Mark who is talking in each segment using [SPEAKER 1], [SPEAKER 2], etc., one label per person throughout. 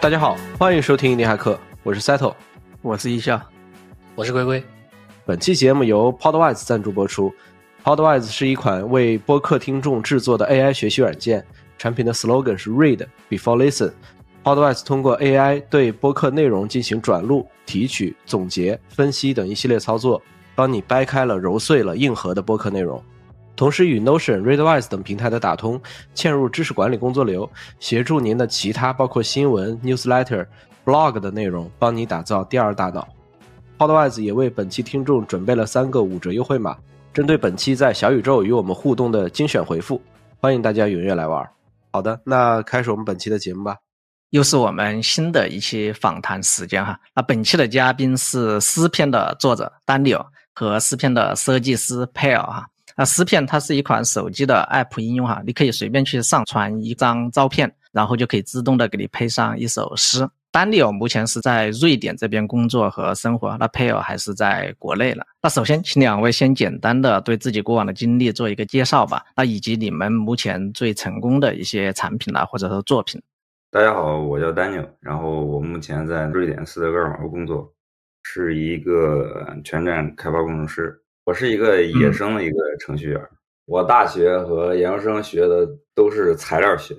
[SPEAKER 1] 大家好，欢迎收听硬汉客，我是 Settle，
[SPEAKER 2] 我是一笑，
[SPEAKER 3] 我是龟龟。
[SPEAKER 1] 本期节目由 Podwise 赞助播出。Podwise 是一款为播客听众制作的 AI 学习软件，产品的 slogan 是 Read before listen。Podwise 通过 AI 对播客内容进行转录、提取、总结、分析等一系列操作，帮你掰开了、揉碎了硬核的播客内容。同时与 Notion、Readwise 等平台的打通，嵌入知识管理工作流，协助您的其他包括新闻、newsletter、blog 的内容，帮你打造第二大脑。Podwise 也为本期听众准备了三个五折优惠码，针对本期在小宇宙与我们互动的精选回复，欢迎大家踊跃来玩。好的，那开始我们本期的节目吧。
[SPEAKER 2] 又是我们新的一期访谈时间哈。那本期的嘉宾是诗篇的作者 Daniel 和诗篇的设计师 Paul 哈。那诗片它是一款手机的 App 应用哈，你可以随便去上传一张照片，然后就可以自动的给你配上一首诗。丹尼尔目前是在瑞典这边工作和生活，那配偶还是在国内了。那首先请两位先简单的对自己过往的经历做一个介绍吧，那以及你们目前最成功的一些产品啊，或者说作品。
[SPEAKER 4] 大家好，我叫丹尼尔，然后我目前在瑞典斯德哥尔摩工作，是一个全站开发工程师。我是一个野生的一个程序员，我大学和研究生学的都是材料学，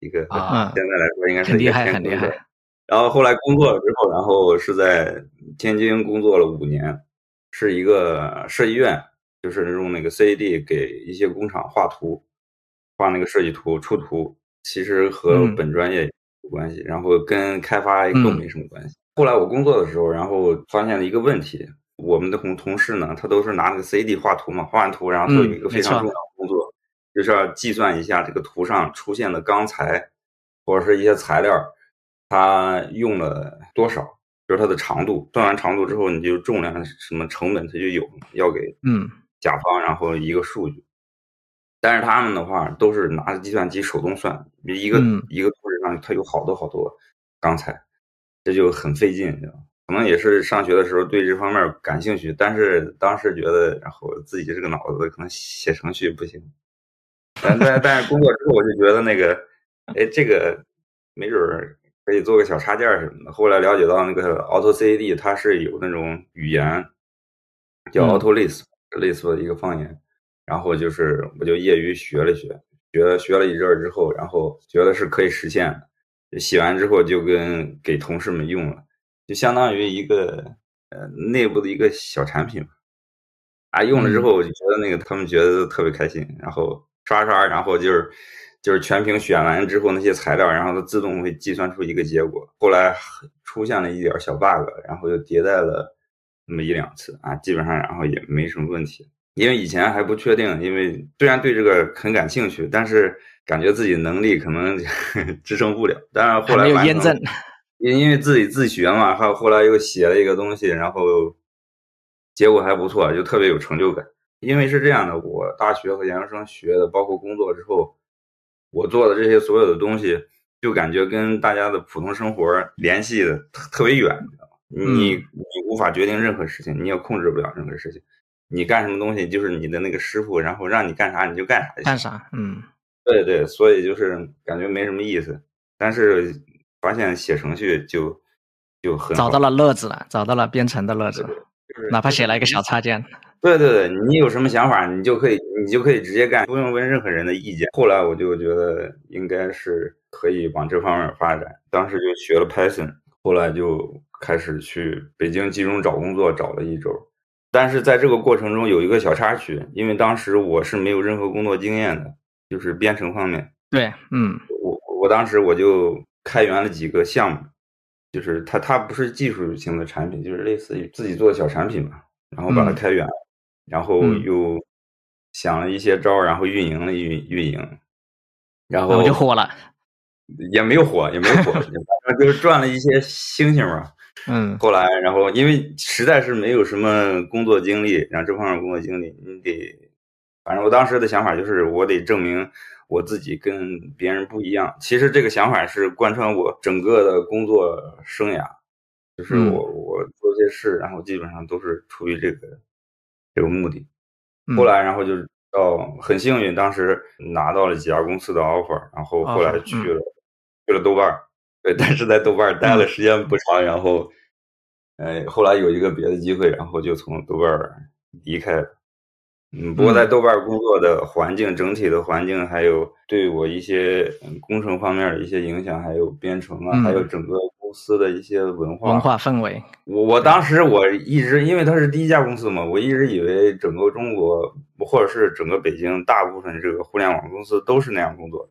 [SPEAKER 4] 一个
[SPEAKER 2] 啊，
[SPEAKER 4] 现在来说应该是
[SPEAKER 2] 很厉害，很厉害。
[SPEAKER 4] 然后后来工作了之后，然后是在天津工作了五年，是一个设计院，就是用那个 CAD 给一些工厂画图，画那个设计图出图，其实和本专业有关系，然后跟开发更没什么关系。后来我工作的时候，然后发现了一个问题。我们的同同事呢，他都是拿那个 CAD 画图嘛，画完图，然后他有一个非常重要的工作，就是要计算一下这个图上出现的钢材或者是一些材料，它用了多少，就是它的长度，算完长度之后，你就重量什么成本它就有，要给
[SPEAKER 2] 嗯。
[SPEAKER 4] 甲方，然后一个数据。但是他们的话都是拿着计算机手动算，一个一个图纸上它有好多好多钢材，这就很费劲，知道可能也是上学的时候对这方面感兴趣，但是当时觉得，然后自己这个脑子可能写程序不行。但但但是工作之后，我就觉得那个，哎，这个没准儿可以做个小插件什么的。后来了解到那个 AutoCAD，它是有那种语言叫 AutoLisp，Lisp 的一个方言。然后就是我就业余学了学，学学了一阵儿之后，然后觉得是可以实现的。写完之后就跟给同事们用了。就相当于一个呃内部的一个小产品啊，用了之后我就觉得那个他们觉得特别开心，然后刷刷，然后就是就是全屏选完之后那些材料，然后它自动会计算出一个结果。后来出现了一点小 bug，然后又迭代了那么一两次啊，基本上然后也没什么问题。因为以前还不确定，因为虽然对这个很感兴趣，但是感觉自己能力可能 支撑不了。但是后来
[SPEAKER 2] 没有验证。
[SPEAKER 4] 因因为自己自学嘛，还有后来又写了一个东西，然后结果还不错，就特别有成就感。因为是这样的，我大学和研究生学的，包括工作之后，我做的这些所有的东西，就感觉跟大家的普通生活联系的特别远，你你无法决定任何事情，你也控制不了任何事情。你干什么东西，就是你的那个师傅，然后让你干啥你就干啥。
[SPEAKER 2] 干啥？嗯，
[SPEAKER 4] 对对，所以就是感觉没什么意思，但是。发现写程序就就很
[SPEAKER 2] 找到了乐子了，找到了编程的乐子，就是哪怕写了一个小插件。
[SPEAKER 4] 对对对，你有什么想法，你就可以你就可以直接干，不用问任何人的意见。后来我就觉得应该是可以往这方面发展，当时就学了 Python，后来就开始去北京集中找工作，找了一周。但是在这个过程中有一个小插曲，因为当时我是没有任何工作经验的，就是编程方面。
[SPEAKER 2] 对，嗯，
[SPEAKER 4] 我我当时我就。开源了几个项目，就是它它不是技术型的产品，就是类似于自己做的小产品嘛。然后把它开源，然后又想了一些招然后运营了运运营，然后
[SPEAKER 2] 就火了，
[SPEAKER 4] 也没有火，也没有火，反正就是赚了一些星星嘛。
[SPEAKER 2] 嗯，
[SPEAKER 4] 后来然后因为实在是没有什么工作经历，然后这方面工作经历，你得，反正我当时的想法就是我得证明。我自己跟别人不一样，其实这个想法是贯穿我整个的工作生涯，就是我我做些事，然后基本上都是出于这个这个目的。后来，然后就是到很幸运，当时拿到了几家公司的 offer，然后后来去了去了豆瓣儿。对，但是在豆瓣儿待了时间不长，然后，哎，后来有一个别的机会，然后就从豆瓣离开了。嗯，不过在豆瓣工作的环境，整体的环境，还有对我一些工程方面的一些影响，还有编程啊，还有整个公司的一些文化
[SPEAKER 2] 文化氛围。
[SPEAKER 4] 我我当时我一直因为它是第一家公司嘛，我一直以为整个中国或者是整个北京大部分这个互联网公司都是那样工作。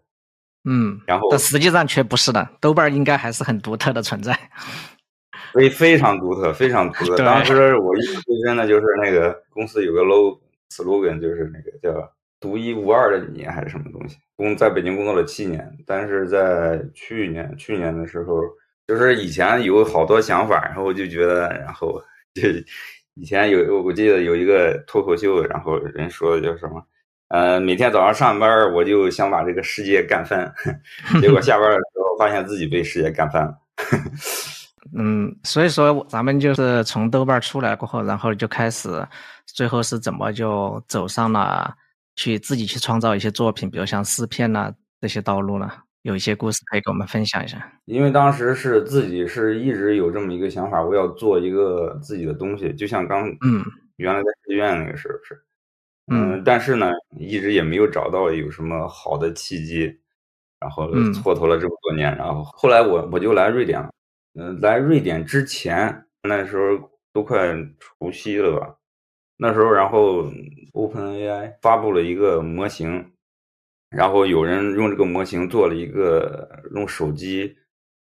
[SPEAKER 2] 嗯，
[SPEAKER 4] 然后
[SPEAKER 2] 但实际上却不是的，豆瓣应该还是很独特的存在。
[SPEAKER 4] 非非常独特，非常独特。当时我印象最深的就是那个公司有个 logo。Slogan 就是那个叫“独一无二的你”还是什么东西？工在北京工作了七年，但是在去年去年的时候，就是以前有好多想法，然后我就觉得，然后就以前有我记得有一个脱口秀，然后人说的叫什么？呃，每天早上上班，我就想把这个世界干翻，结果下班的时候发现自己被世界干翻了。
[SPEAKER 2] 嗯，所以说咱们就是从豆瓣出来过后，然后就开始，最后是怎么就走上了去自己去创造一些作品，比如像诗篇呐这些道路呢？有一些故事可以跟我们分享一下。
[SPEAKER 4] 因为当时是自己是一直有这么一个想法，我要做一个自己的东西，就像刚
[SPEAKER 2] 嗯
[SPEAKER 4] 原来在剧院那个时候是，嗯，但是呢，一直也没有找到有什么好的契机，然后蹉跎了这么多年，然后后来我我就来瑞典了。嗯，来瑞典之前，那时候都快除夕了吧？那时候，然后 OpenAI 发布了一个模型，然后有人用这个模型做了一个用手机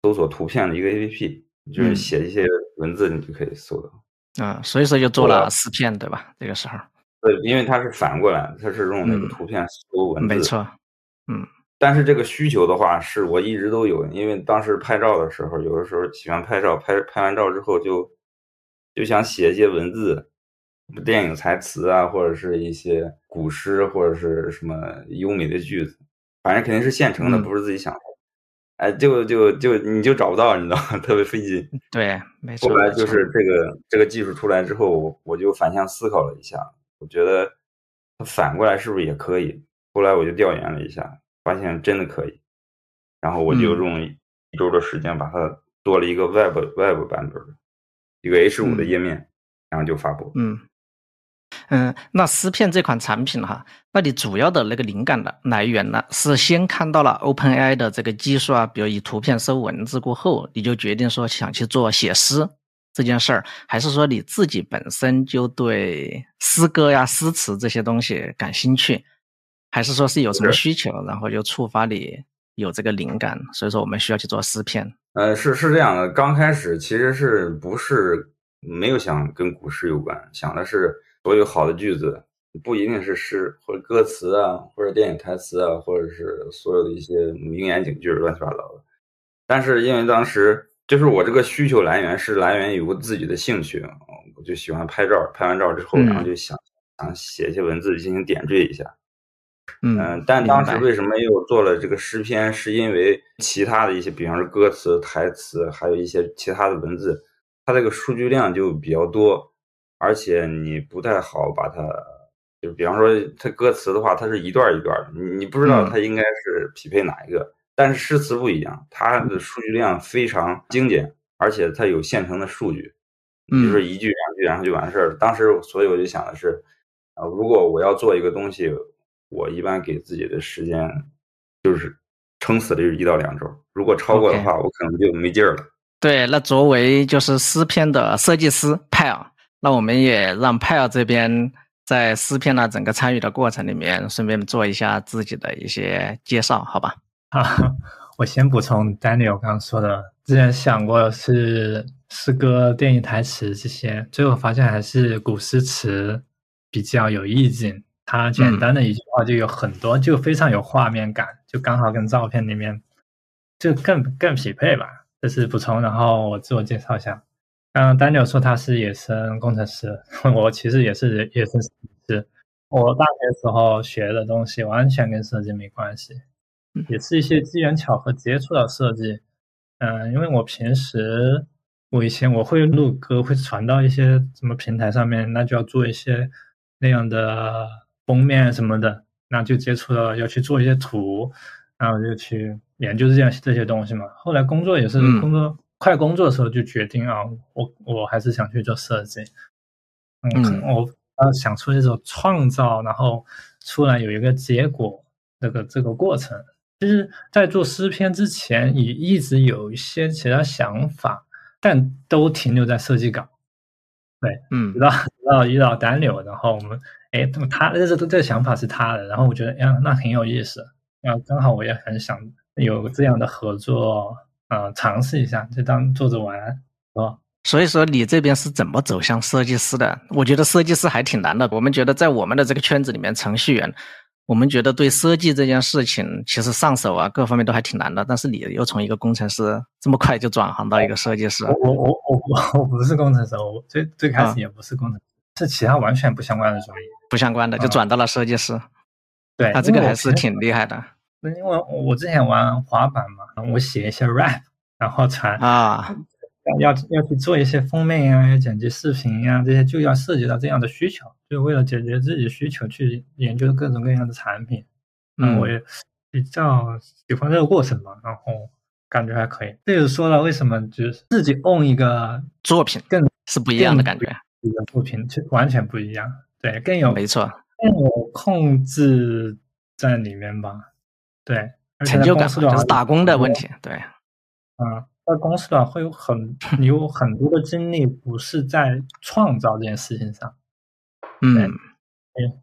[SPEAKER 4] 搜索图片的一个 APP，就是写一些文字，你就可以搜到。
[SPEAKER 2] 嗯，所以说就做了四片，对吧？这个时候，
[SPEAKER 4] 对，因为它是反过来，它是用那个图片搜文
[SPEAKER 2] 字。没错，嗯。
[SPEAKER 4] 但是这个需求的话，是我一直都有，因为当时拍照的时候，有的时候喜欢拍照，拍拍完照之后就就想写一些文字，电影台词啊，或者是一些古诗，或者是什么优美的句子，反正肯定是现成的，不是自己想的。哎，就就就你就找不到，你知道吗？特别费劲。
[SPEAKER 2] 对，没错。
[SPEAKER 4] 后来就是这个这个技术出来之后，我我就反向思考了一下，我觉得反过来是不是也可以？后来我就调研了一下。发现真的可以，然后我就用一周的时间把它做了一个 Web Web 版本的一个 H 五的页面，然后就发布。
[SPEAKER 2] 嗯嗯，那诗片这款产品哈，那你主要的那个灵感的来源呢，是先看到了 OpenAI 的这个技术啊，比如以图片搜文字过后，你就决定说想去做写诗这件事儿，还是说你自己本身就对诗歌呀、诗词这些东西感兴趣？还是说是有什么需求，然后就触发你有这个灵感，所以说我们需要去做诗篇。
[SPEAKER 4] 呃，是是这样的，刚开始其实是不是没有想跟古诗有关，想的是所有好的句子，不一定是诗或者歌词啊，或者电影台词啊，或者是所有的一些名言警句，乱七八糟的。但是因为当时就是我这个需求来源是来源于我自己的兴趣，我就喜欢拍照，拍完照之后，然后就想想写一些文字进行点缀一下。
[SPEAKER 2] 嗯，
[SPEAKER 4] 但当时为什么又做了这个诗篇？是因为其他的一些，比方说歌词、台词，还有一些其他的文字，它这个数据量就比较多，而且你不太好把它，就比方说它歌词的话，它是一段一段的，你你不知道它应该是匹配哪一个。但是诗词不一样，它的数据量非常精简，而且它有现成的数据，就是一句两句然后就完事儿了。当时所以我就想的是，啊，如果我要做一个东西。我一般给自己的时间就是撑死了就是一到两周，如果超过的话，我可能就没劲儿了。
[SPEAKER 2] 对，那作为就是诗篇的设计师派尔，那我们也让派尔这边在诗篇的整个参与的过程里面，顺便做一下自己的一些介绍，好吧？
[SPEAKER 3] 啊，我先补充 Daniel 刚刚说的，之前想过是诗歌、电影台词这些，最后发现还是古诗词比较有意境。它简单的一句话就有很多，就非常有画面感，就刚好跟照片里面就更更匹配吧。这是补充，然后我自我介绍一下。刚刚 Daniel 说他是野生工程师，我其实也是野生设计师。我大学时候学的东西完全跟设计没关系，也是一些机缘巧合接触到设计。嗯，因为我平时我以前我会录歌，会传到一些什么平台上面，那就要做一些那样的。封面什么的，那就接触到要去做一些图，然后就去研究这样这些东西嘛。后来工作也是工作快工作的时候就决定啊，我我还是想去做设计。嗯，我呃想出这种创造，然后出来有一个结果，这个这个过程，其实在做诗篇之前也一直有一些其他想法，但都停留在设计稿。对，
[SPEAKER 2] 嗯，
[SPEAKER 3] 直到直到遇到丹柳，然后我们，哎，他这这这个想法是他的，然后我觉得，哎，那很有意思，然后刚好我也很想有这样的合作，呃，尝试一下，就当做着玩，是吧？
[SPEAKER 2] 所以说你这边是怎么走向设计师的？我觉得设计师还挺难的。我们觉得在我们的这个圈子里面，程序员，我们觉得对设计这件事情，其实上手啊，各方面都还挺难的。但是你又从一个工程师这么快就转行到一个设计师，
[SPEAKER 3] 我我我我我不是工程师，我最最开始也不是工程师，是其他完全不相关的专业，
[SPEAKER 2] 不相关的就转到了设计师。
[SPEAKER 3] 对，
[SPEAKER 2] 他这个还是挺厉害的。
[SPEAKER 3] 那因为我之前玩滑板嘛，我写一些 rap，然后传
[SPEAKER 2] 啊。
[SPEAKER 3] 要要去做一些封面呀，要剪辑视频呀，这些就要涉及到这样的需求，就为了解决自己需求去研究各种各样的产品。嗯，我也比较喜欢这个过程吧，然后感觉还可以。这就说了为什么就是自己 own 一个
[SPEAKER 2] 作品
[SPEAKER 3] 更
[SPEAKER 2] 是不一样的感觉，
[SPEAKER 3] 一个作品就完全不一样，对，更有
[SPEAKER 2] 没错，
[SPEAKER 3] 更有控制在里面吧，对，
[SPEAKER 2] 成就感就是打工的问题，对，
[SPEAKER 3] 嗯。在公司的话，会有很你有很多的精力不是在创造这件事情上。
[SPEAKER 2] 嗯，
[SPEAKER 3] 哎，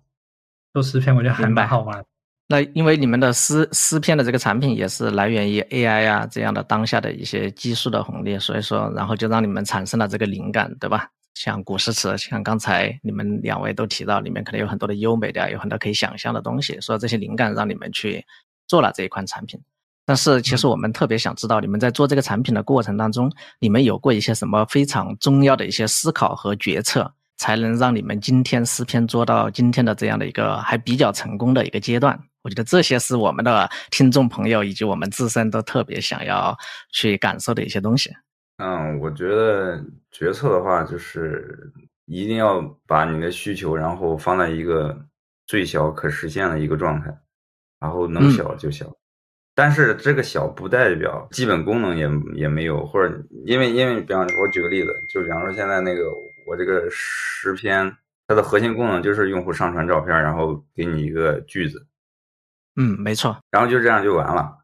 [SPEAKER 3] 做诗篇我觉得还蛮好玩。
[SPEAKER 2] 那因为你们的诗诗篇的这个产品也是来源于 AI 啊这样的当下的一些技术的红利，所以说然后就让你们产生了这个灵感，对吧？像古诗词，像刚才你们两位都提到，里面可能有很多的优美的，有很多可以想象的东西，所以这些灵感让你们去做了这一款产品。但是其实我们特别想知道，你们在做这个产品的过程当中，你们有过一些什么非常重要的一些思考和决策，才能让你们今天诗篇做到今天的这样的一个还比较成功的一个阶段？我觉得这些是我们的听众朋友以及我们自身都特别想要去感受的一些东西。
[SPEAKER 4] 嗯，我觉得决策的话，就是一定要把你的需求，然后放在一个最小可实现的一个状态，然后能小就小。但是这个小不代表基本功能也也没有，或者因为因为比方我举个例子，就比方说现在那个我这个诗篇，它的核心功能就是用户上传照片，然后给你一个句子，
[SPEAKER 2] 嗯，没错，
[SPEAKER 4] 然后就这样就完了，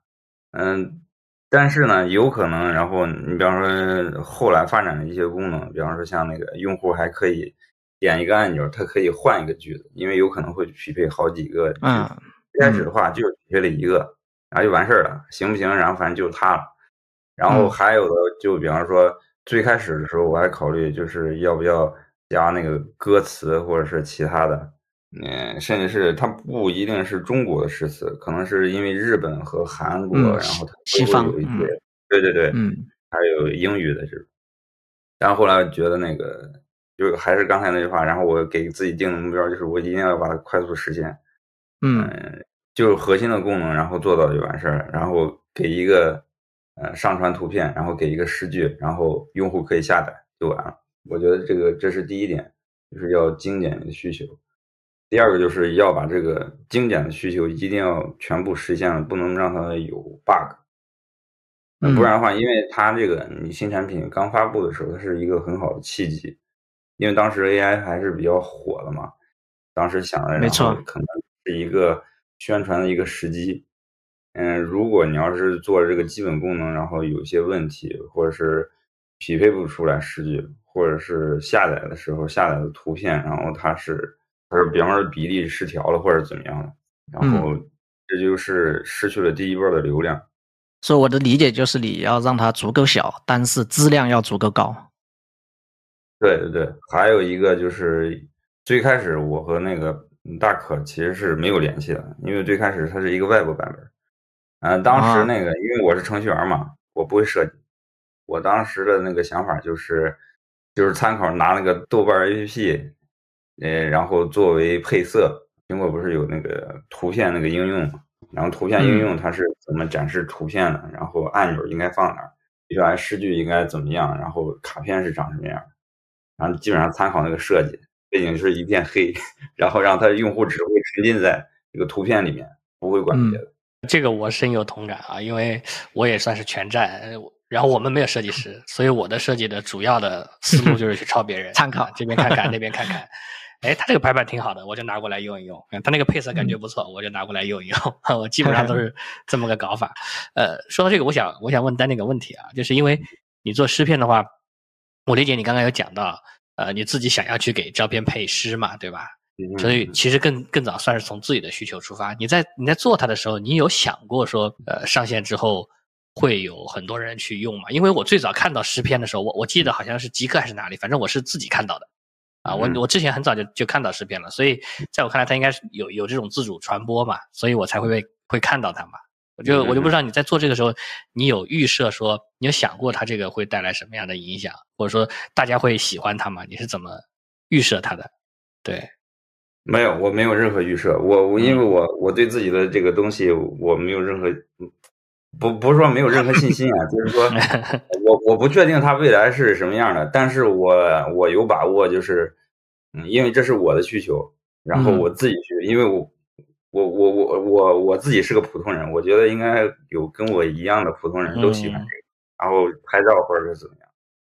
[SPEAKER 4] 嗯，但是呢，有可能，然后你比方说后来发展的一些功能，比方说像那个用户还可以点一个按钮，它可以换一个句子，因为有可能会匹配好几个句子，一开始的话就学了一个。然后就完事儿了，行不行？然后反正就是它了。然后还有的，就比方说最开始的时候，我还考虑就是要不要加那个歌词或者是其他的，嗯，甚至是它不一定是中国的诗词，可能是因为日本和韩国，然后它
[SPEAKER 2] 西方
[SPEAKER 4] 有一些，对对对，
[SPEAKER 2] 嗯，
[SPEAKER 4] 还有英语的这种。然后后来觉得那个，就还是刚才那句话，然后我给自己定的目标就是我一定要把它快速实现，
[SPEAKER 2] 嗯。
[SPEAKER 4] 就是核心的功能，然后做到就完事儿，然后给一个呃上传图片，然后给一个诗句，然后用户可以下载就完了。我觉得这个这是第一点，就是要精简的需求。第二个就是要把这个精简的需求一定要全部实现了，不能让它有 bug。不然的话，因为它这个你新产品刚发布的时候，它是一个很好的契机，因为当时 AI 还是比较火的嘛，当时想的，
[SPEAKER 2] 没错，
[SPEAKER 4] 可能是一个。宣传的一个时机，嗯，如果你要是做这个基本功能，然后有些问题，或者是匹配不出来诗句，或者是下载的时候下载的图片，然后它是它是比方说比例失调了，或者怎么样了，然后这就是失去了第一波的流量。
[SPEAKER 2] 所以我的理解就是你要让它足够小，但是质量要足够高。
[SPEAKER 4] 对对对，还有一个就是最开始我和那个。大可其实是没有联系的，因为最开始它是一个外部版本。嗯，当时那个因为我是程序员嘛，我不会设计。我当时的那个想法就是，就是参考拿那个豆瓣 APP，呃，然后作为配色。苹果不是有那个图片那个应用嘛？然后图片应用它是怎么展示图片的？然后按钮应该放哪儿？接下来诗句应该怎么样？然后卡片是长什么样？然后基本上参考那个设计。背景是一片黑，然后让他用户只会沉浸在这个图片里面，不会管别的。
[SPEAKER 5] 这个我深有同感啊，因为我也算是全站，然后我们没有设计师，所以我的设计的主要的思路就是去抄别人，
[SPEAKER 2] 参考
[SPEAKER 5] 这边看看，那边看看。哎，他这个排版挺好的，我就拿过来用一用。他那个配色感觉不错，我就拿过来用一用。我基本上都是 这么个搞法。呃，说到这个，我想我想问丹那个问题啊，就是因为你做诗片的话，我理解你刚刚有讲到，呃，你自己想要去给照片配诗嘛，对吧？所以其实更更早算是从自己的需求出发。你在你在做它的时候，你有想过说，呃，上线之后会有很多人去用吗？因为我最早看到诗篇的时候，我我记得好像是极客还是哪里，反正我是自己看到的。啊，我我之前很早就就看到诗篇了，所以在我看来，它应该是有有这种自主传播嘛，所以我才会被会看到它嘛。我就我就不知道你在做这个时候，你有预设说，你有想过它这个会带来什么样的影响，或者说大家会喜欢它吗？你是怎么预设它的？对。
[SPEAKER 4] 没有，我没有任何预设。我我因为我我对自己的这个东西，我没有任何不不是说没有任何信心啊，就是说 我我不确定它未来是什么样的，但是我我有把握，就是嗯，因为这是我的需求，然后我自己去，因为我我我我我我自己是个普通人，我觉得应该有跟我一样的普通人都喜欢这个，然后拍照或者是怎么样，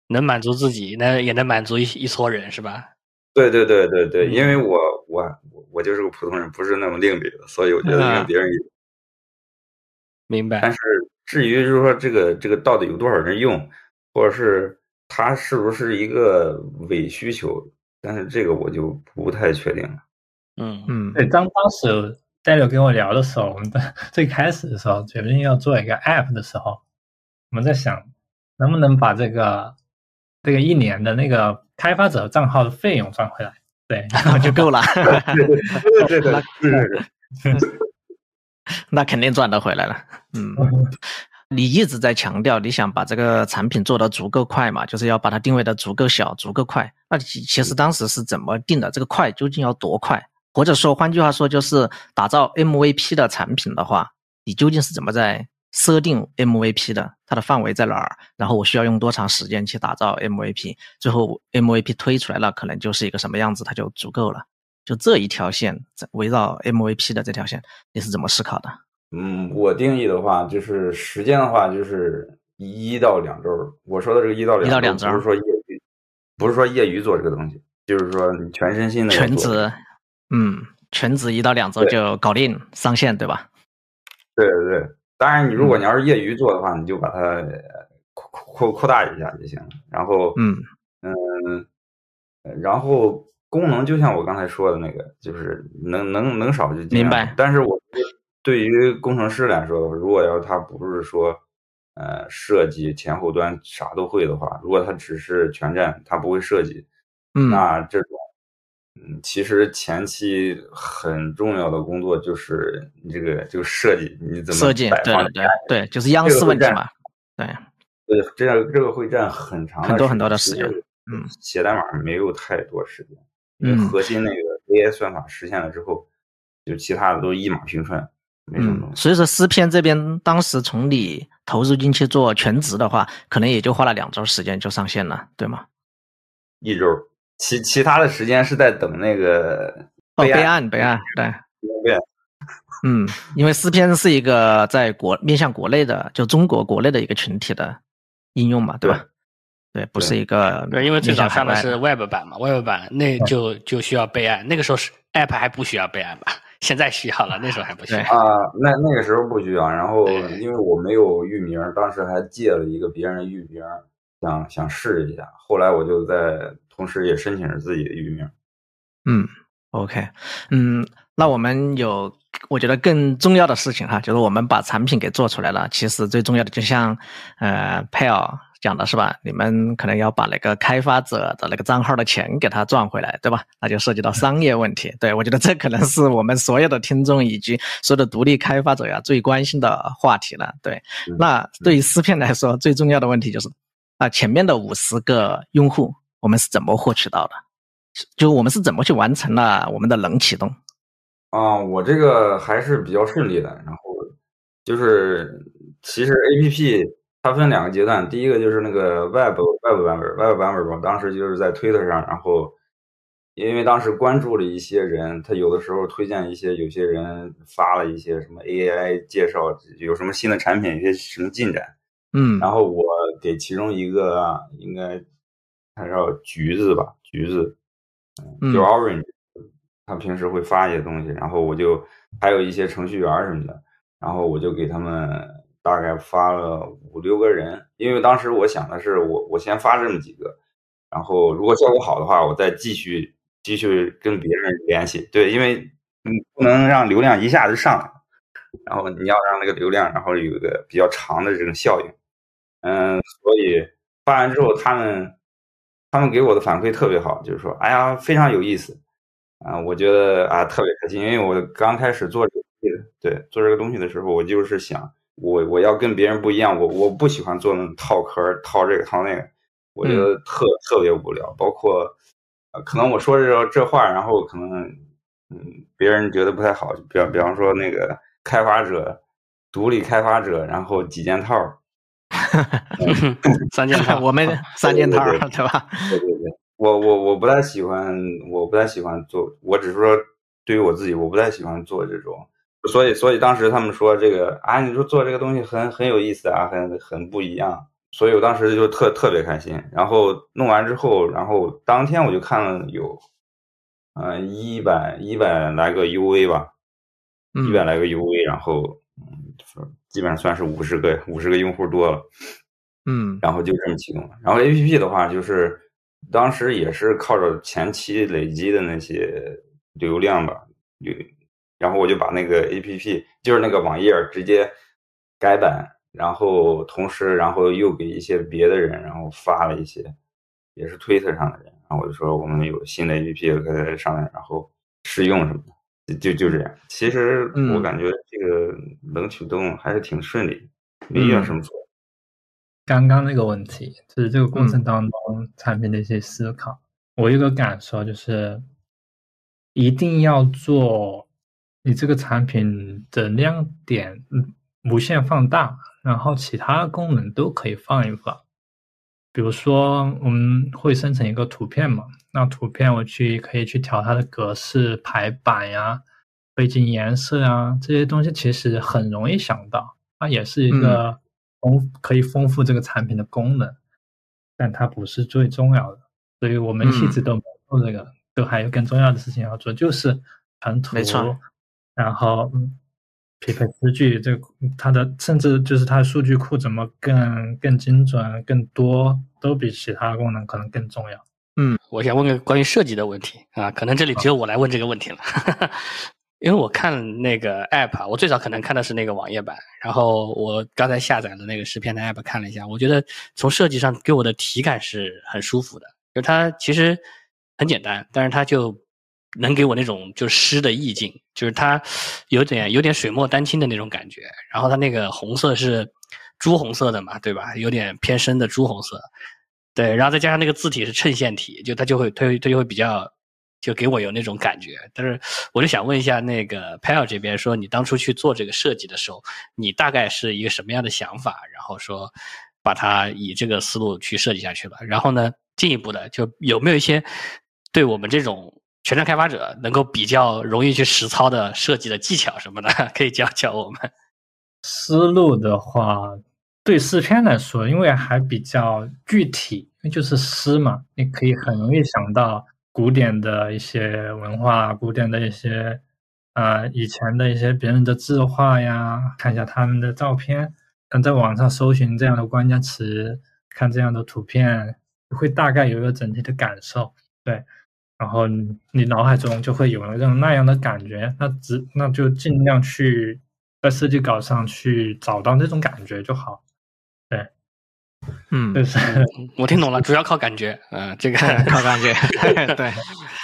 [SPEAKER 5] 能满足自己，那也能满足一一撮人，是吧？
[SPEAKER 4] 对对对对对，因为我。我我我就是个普通人，不是那么另类的，所以我觉得跟别人
[SPEAKER 5] 明白。
[SPEAKER 4] 但是至于就是说这个这个到底有多少人用，或者是它是不是一个伪需求，但是这个我就不太确定了。
[SPEAKER 5] 嗯
[SPEAKER 3] 嗯，对，当当时戴六跟我聊的时候，我们在 最开始的时候决定要做一个 app 的时候，我们在想能不能把这个这个一年的那个开发者账号的费用赚回来。对，然后
[SPEAKER 2] 就够了。
[SPEAKER 4] 对对对，
[SPEAKER 2] 那肯定赚得回来了。嗯，你一直在强调你想把这个产品做得足够快嘛，就是要把它定位的足够小、足够快。那其其实当时是怎么定的？这个快究竟要多快？或者说，换句话说，就是打造 MVP 的产品的话，你究竟是怎么在？设定 MVP 的，它的范围在哪儿？然后我需要用多长时间去打造 MVP？最后 MVP 推出来了，可能就是一个什么样子，它就足够了。就这一条线，围绕 MVP 的这条线，你是怎么思考的？
[SPEAKER 4] 嗯，我定义的话，就是时间的话，就是一到两周。我说的这个一到两，
[SPEAKER 2] 一到两周，
[SPEAKER 4] 不是说业余，不是说业余做这个东西，就是说你全身心的
[SPEAKER 2] 全职，嗯，全职一到两周就搞定上线，对吧？
[SPEAKER 4] 对对对。当然，你如果你要是业余做的话，你就把它扩扩扩大一下就行了。然后，
[SPEAKER 2] 嗯
[SPEAKER 4] 嗯，然后功能就像我刚才说的那个，就是能能能少就尽量。
[SPEAKER 2] 明白。
[SPEAKER 4] 但是我对于工程师来说，如果要他不是说呃设计前后端啥都会的话，如果他只是全站，他不会设计，
[SPEAKER 2] 嗯，
[SPEAKER 4] 那这种。嗯，其实前期很重要的工作就是你这个就设计，你怎么
[SPEAKER 2] 设计？对对对，就是央视问题嘛。对，
[SPEAKER 4] 对，这样这个会占很长
[SPEAKER 2] 很多很多的时间。嗯，
[SPEAKER 4] 写代码没有太多时间，因为核心那个 AI 算法实现了之后，就其他的都一马平川，没什么东
[SPEAKER 2] 西。所以说，诗篇这边当时从你投入进去做全职的话，可能也就花了两周时间就上线了，对吗？
[SPEAKER 4] 一周。其其他的时间是在等那个
[SPEAKER 2] 备
[SPEAKER 4] 案
[SPEAKER 2] 备案对
[SPEAKER 4] 备案，
[SPEAKER 2] 嗯，因为诗篇是一个在国面向国内的，就中国国内的一个群体的应用嘛，对吧？对，不是一个
[SPEAKER 5] 对，因为最早上的是 Web 版嘛，Web 版那就就需要备案，那个时候是 App 还不需要备案吧？现在需要了，那时候还不需要
[SPEAKER 4] 啊。那那个时候不需要，然后因为我没有域名，当时还借了一个别人的域名，想想试一下，后来我就在。同时也申请着自己的域名。
[SPEAKER 2] 嗯，OK，嗯，那我们有，我觉得更重要的事情哈，就是我们把产品给做出来了。其实最重要的，就像呃 p a l 讲的是吧？你们可能要把那个开发者的那个账号的钱给他赚回来，对吧？那就涉及到商业问题。对我觉得这可能是我们所有的听众以及所有的独立开发者呀最关心的话题了。对，那对于思片来说，最重要的问题就是啊，前面的五十个用户。我们是怎么获取到的？就我们是怎么去完成了我们的冷启动？
[SPEAKER 4] 啊，我这个还是比较顺利的。然后就是其实 A P P 它分两个阶段，第一个就是那个 Web Web 版本，Web 版本吧当时就是在 Twitter 上，然后因为当时关注了一些人，他有的时候推荐一些，有些人发了一些什么 AI 介绍，有什么新的产品，有些什么进展，
[SPEAKER 2] 嗯，
[SPEAKER 4] 然后我给其中一个应该他叫橘子吧，橘子，嗯，就 Orange，他平时会发一些东西，然后我就还有一些程序员什么的，然后我就给他们大概发了五六个人，因为当时我想的是，我我先发这么几个，然后如果效果好的话，我再继续。继续跟别人联系，对，因为你不能让流量一下子上来，然后你要让那个流量，然后有一个比较长的这种效应，嗯，所以发完之后，他们他们给我的反馈特别好，就是说，哎呀，非常有意思，啊，我觉得啊特别开心，因为我刚开始做这个，对，做这个东西的时候，我就是想，我我要跟别人不一样，我我不喜欢做那种套壳套这个套那个，我觉得特特别无聊，包括。可能我说这这话，然后可能嗯，别人觉得不太好。比比方说那个开发者，独立开发者，然后几件套，
[SPEAKER 5] 三件套，
[SPEAKER 2] 我们三件套，对
[SPEAKER 4] 吧？对对对，我我我不太喜欢，我不太喜欢做。我只是说，对于我自己，我不太喜欢做这种。所以所以当时他们说这个啊，你说做这个东西很很有意思啊，很很不一样。所以我当时就特特别开心，然后弄完之后，然后当天我就看了有，嗯，一百一百来个 UV 吧，一百来个 UV，然后嗯，基本上算是五十个五十个用户多了，
[SPEAKER 2] 嗯，
[SPEAKER 4] 然后就这么启动了。然后 APP 的话，就是当时也是靠着前期累积的那些流量吧，流，然后我就把那个 APP 就是那个网页直接改版。然后同时，然后又给一些别的人，然后发了一些，也是推特上的人，然后我就说我们有新的 APP 可以在上面，然后试用什么的，就就这样。其实我感觉这个冷启动还是挺顺利，没遇到什么错。
[SPEAKER 3] 刚刚那个问题就是这个过程当中产品的一些思考，我有个感受就是，一定要做你这个产品的亮点，嗯，无限放大。然后其他功能都可以放一放，比如说我们会生成一个图片嘛，那图片我去可以去调它的格式、排版呀、背景颜色啊这些东西，其实很容易想到，它也是一个丰可以丰富这个产品的功能，但它不是最重要的，所以我们一直都没做这个，都还有更重要的事情要做，就是传图，然后。匹配数据，这它的甚至就是它的数据库怎么更更精准、更多，都比其他功能可能更重要。
[SPEAKER 5] 嗯，我想问个关于设计的问题啊，可能这里只有我来问这个问题了，因为我看那个 app，我最早可能看的是那个网页版，然后我刚才下载的那个十篇的 app 看了一下，我觉得从设计上给我的体感是很舒服的，就它其实很简单，但是它就。能给我那种就是诗的意境，就是它有点有点水墨丹青的那种感觉。然后它那个红色是朱红色的嘛，对吧？有点偏深的朱红色，对。然后再加上那个字体是衬线体，就它就会它它就会比较就给我有那种感觉。但是我就想问一下那个 p a l 这边，说你当初去做这个设计的时候，你大概是一个什么样的想法？然后说把它以这个思路去设计下去了。然后呢，进一步的就有没有一些对我们这种。全站开发者能够比较容易去实操的设计的技巧什么的，可以教教我们。
[SPEAKER 3] 思路的话，对诗篇来说，因为还比较具体，因为就是诗嘛，你可以很容易想到古典的一些文化，古典的一些呃以前的一些别人的字画呀，看一下他们的照片，嗯，在网上搜寻这样的关键词，看这样的图片，会大概有一个整体的感受，对。然后你脑海中就会有了那种那样的感觉，那只那就尽量去在设计稿上去找到那种感觉就好。对，
[SPEAKER 2] 嗯，
[SPEAKER 3] 就是
[SPEAKER 5] 我听懂了，主要靠感觉，嗯，这个
[SPEAKER 2] 靠感觉，对，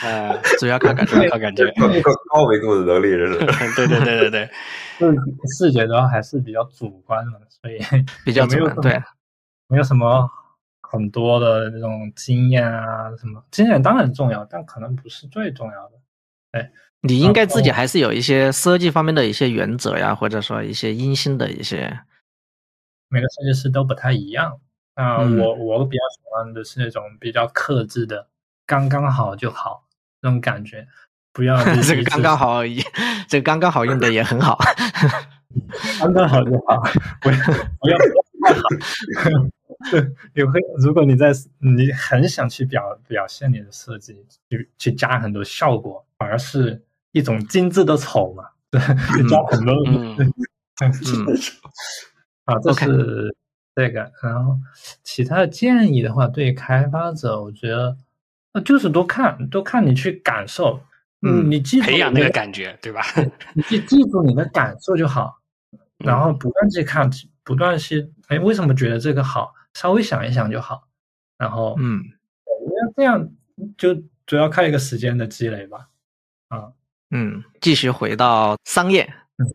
[SPEAKER 2] 呃，主要靠感觉，靠感觉，
[SPEAKER 4] 一个高维度的能力，这是。
[SPEAKER 5] 对对对对对，
[SPEAKER 3] 视觉的话还是比较主观的，所以
[SPEAKER 2] 比较没有，对，
[SPEAKER 3] 没有什么。很多的那种经验啊，什么经验当然重要，但可能不是最重要的。哎，
[SPEAKER 2] 你应该自己还是有一些设计方面的一些原则呀，或者说一些阴性的一些。
[SPEAKER 3] 每个设计师都不太一样。啊，我我比较喜欢的是那种比较克制的，刚刚好就好那种感觉，不要
[SPEAKER 2] 这个刚刚好而已，这个刚刚好用的也很好，
[SPEAKER 3] 刚刚好就好，不要不要太好。对，你会如果你在你很想去表表现你的设计，去去加很多效果，反而是一种精致的丑嘛？对，加很多精致的丑。啊，这是这个。然后其他的建议的话，对开发者，我觉得呃，就是多看，多看你去感受。嗯，你记
[SPEAKER 5] 培养那个感觉，对吧？
[SPEAKER 3] 你记记住你的感受就好，然后不断去看，不断去，哎，为什么觉得这个好？稍微想一想就好。然后，
[SPEAKER 2] 嗯，
[SPEAKER 3] 那这样就主要看一个时间的积累吧。啊，
[SPEAKER 2] 嗯，继续回到商业。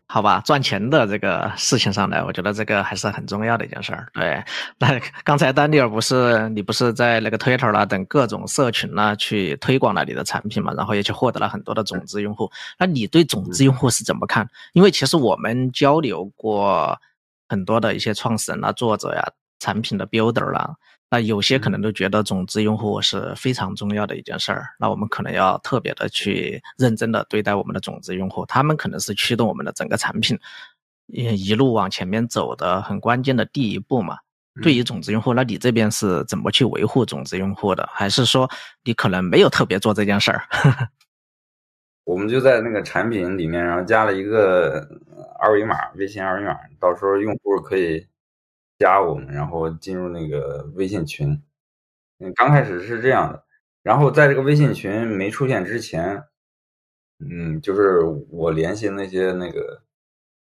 [SPEAKER 2] 好吧，赚钱的这个事情上来，我觉得这个还是很重要的一件事儿。对，那刚才丹尼尔不是你不是在那个 Twitter 啦等各种社群啦去推广了你的产品嘛，然后也去获得了很多的种子用户。那你对种子用户是怎么看？因为其实我们交流过很多的一些创始人啊、作者呀、产品的 builder 啦。那有些可能都觉得种子用户是非常重要的一件事儿，那我们可能要特别的去认真的对待我们的种子用户，他们可能是驱动我们的整个产品一一路往前面走的很关键的第一步嘛。对于种子用户，那你这边是怎么去维护种子用户的？还是说你可能没有特别做这件事儿？
[SPEAKER 4] 我们就在那个产品里面，然后加了一个二维码，微信二维码，到时候用户可以。加我们，然后进入那个微信群。嗯，刚开始是这样的，然后在这个微信群没出现之前，嗯，就是我联系那些那个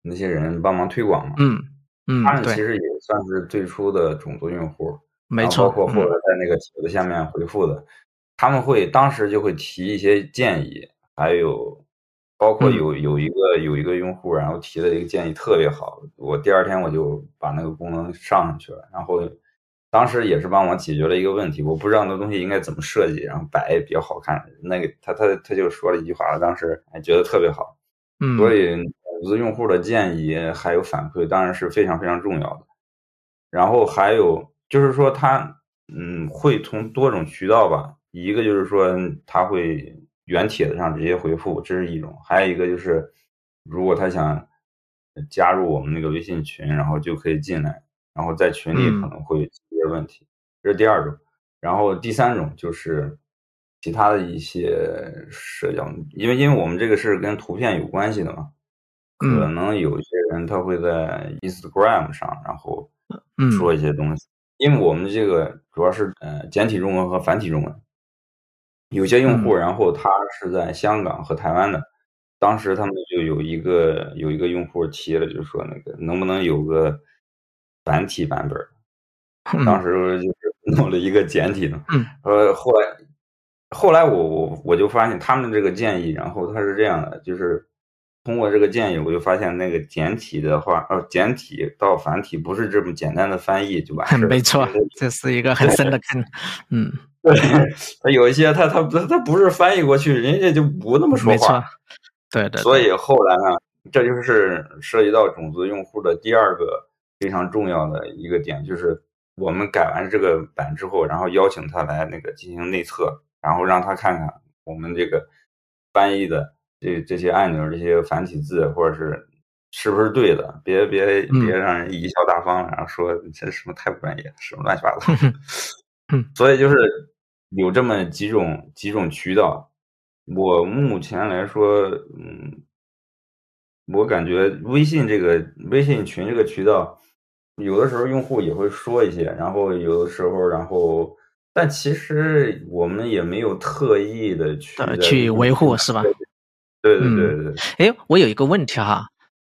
[SPEAKER 4] 那些人帮忙推广嘛。
[SPEAKER 2] 嗯嗯，
[SPEAKER 4] 他们其实也算是最初的种族用户，
[SPEAKER 2] 没错。
[SPEAKER 4] 包括后来在那个帖子下面回复的，他们会当时就会提一些建议，还有。包括有有一个有一个用户，然后提的一个建议特别好，我第二天我就把那个功能上上去了。然后当时也是帮我解决了一个问题，我不知道那东西应该怎么设计，然后摆比较好看。那个他他他就说了一句话，当时还觉得特别好。
[SPEAKER 2] 嗯，
[SPEAKER 4] 所以用户的建议还有反馈当然是非常非常重要的。然后还有就是说他嗯会从多种渠道吧，一个就是说他会。原帖子上直接回复，这是一种；还有一个就是，如果他想加入我们那个微信群，然后就可以进来，然后在群里可能会解决问题。这是第二种。然后第三种就是其他的一些社交，因为因为我们这个是跟图片有关系的嘛，可能有些人他会在 Instagram 上，然后说一些东西。因为我们这个主要是呃简体中文和繁体中文。有些用户，然后他是在香港和台湾的，当时他们就有一个有一个用户提了，就说那个能不能有个繁体版本？当时就是 弄了一个简体的。呃，后来后来我我我就发现他们这个建议，然后他是这样的，就是通过这个建议，我就发现那个简体的话，呃，简体到繁体不是这么简单的翻译就完事
[SPEAKER 2] 没错，这是一个很深的 坑。嗯。
[SPEAKER 4] 对他有一些，他他他他不是翻译过去，人家就不那么说
[SPEAKER 2] 话。对对。
[SPEAKER 4] 所以后来呢，这就是涉及到种子用户的第二个非常重要的一个点，就是我们改完这个版之后，然后邀请他来那个进行内测，然后让他看看我们这个翻译的这这些按钮、这些繁体字，或者是是不是对的，别别别让人贻笑大方，然后说这什么太不专业，什么乱七八糟。
[SPEAKER 2] 嗯，
[SPEAKER 4] 所以就是有这么几种几种渠道，我目前来说，嗯，我感觉微信这个微信群这个渠道，有的时候用户也会说一些，然后有的时候，然后，但其实我们也没有特意的去
[SPEAKER 2] 去维护，是吧？
[SPEAKER 4] 对对对对。
[SPEAKER 2] 哎，我有一个问题哈，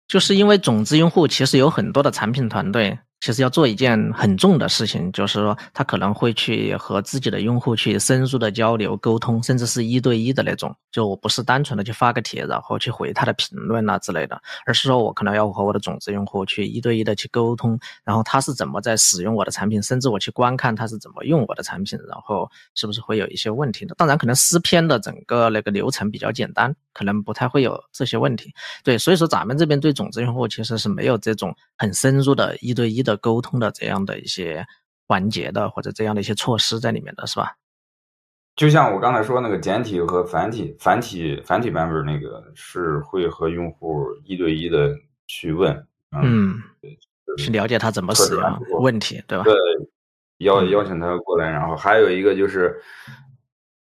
[SPEAKER 2] 就是因为种子用户其实有很多的产品团队。其实要做一件很重的事情，就是说他可能会去和自己的用户去深入的交流沟通，甚至是一对一的那种。就我不是单纯的去发个帖，然后去回他的评论啊之类的，而是说我可能要和我的种子用户去一对一的去沟通，然后他是怎么在使用我的产品，甚至我去观看他是怎么用我的产品，然后是不是会有一些问题的。当然，可能诗篇的整个那个流程比较简单，可能不太会有这些问题。对，所以说咱们这边对种子用户其实是没有这种很深入的一对一的。沟通的这样的一些环节的，或者这样的一些措施在里面的是吧？
[SPEAKER 4] 就像我刚才说那个简体和繁体，繁体繁体版本那个是会和用户一对一的去问，
[SPEAKER 2] 嗯，去了解他怎么使用问题，对吧？
[SPEAKER 4] 对，邀邀请他过来，然后还有一个就是，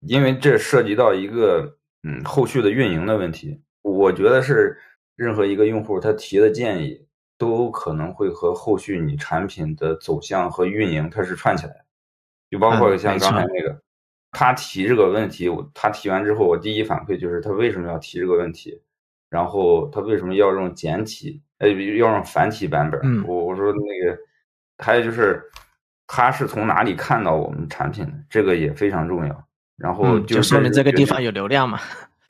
[SPEAKER 4] 因为这涉及到一个嗯后续的运营的问题，我觉得是任何一个用户他提的建议都可能会和后续你产品的走向和运营它是串起来的，就包括像刚才那个。他提这个问题，我他提完之后，我第一反馈就是他为什么要提这个问题，然后他为什么要用简体，呃，要用繁体版本？我我说那个，还有就是他是从哪里看到我们产品的，这个也非常重要。然后
[SPEAKER 2] 就说明这个地方有流量嘛？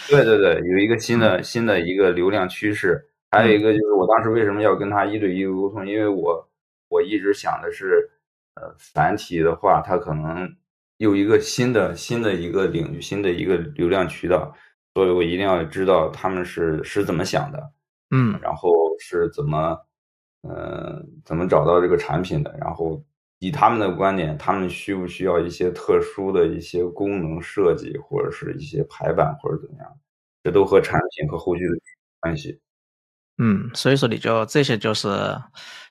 [SPEAKER 4] 对对对，有一个新的新的一个流量趋势。还有一个就是我当时为什么要跟他一对一沟通？因为我我一直想的是，呃，繁体的话，它可能。有一个新的新的一个领域，新的一个流量渠道，所以我一定要知道他们是是怎么想的，
[SPEAKER 2] 嗯，
[SPEAKER 4] 然后是怎么，呃，怎么找到这个产品的，然后以他们的观点，他们需不需要一些特殊的一些功能设计，或者是一些排版或者怎么样，这都和产品和后续的关系。
[SPEAKER 2] 嗯，所以说你就这些就是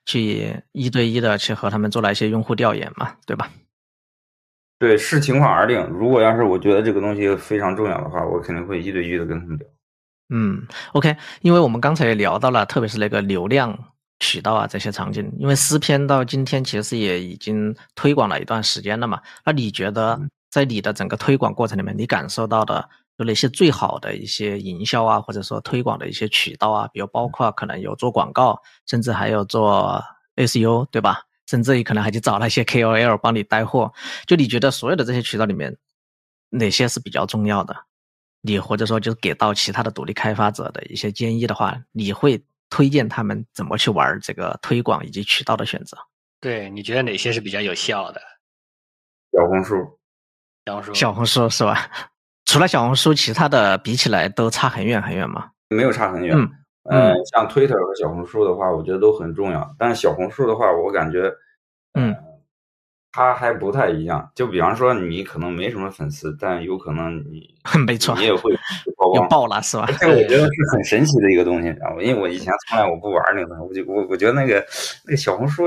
[SPEAKER 2] 去一对一的去和他们做了一些用户调研嘛，对吧？
[SPEAKER 4] 对，视情况而定。如果要是我觉得这个东西非常重要的话，我肯定会一对一的跟他们聊。
[SPEAKER 2] 嗯，OK，因为我们刚才也聊到了，特别是那个流量渠道啊这些场景，因为诗篇到今天其实也已经推广了一段时间了嘛。那你觉得在你的整个推广过程里面，你感受到的有哪些最好的一些营销啊，或者说推广的一些渠道啊？比如包括可能有做广告，甚至还有做 SU，对吧？甚至于可能还去找那些 KOL 帮你带货，就你觉得所有的这些渠道里面，哪些是比较重要的？你或者说就是给到其他的独立开发者的一些建议的话，你会推荐他们怎么去玩这个推广以及渠道的选择？
[SPEAKER 5] 对，你觉得哪些是比较有效的？
[SPEAKER 4] 小红书，
[SPEAKER 5] 小红书，
[SPEAKER 2] 小红书是吧？除了小红书，其他的比起来都差很远很远吗？
[SPEAKER 4] 没有差很远。嗯。嗯，像 Twitter 和小红书的话，我觉得都很重要。但是小红书的话，我感觉，
[SPEAKER 2] 嗯，
[SPEAKER 4] 它还不太一样。就比方说，你可能没什么粉丝，但有可能你
[SPEAKER 2] 没错，
[SPEAKER 4] 你也会曝光
[SPEAKER 2] 爆了，是吧？
[SPEAKER 4] 这个我觉得是很神奇的一个东西，知道吗？因为我以前从来我不玩那个，我就我我觉得那个那个小红书，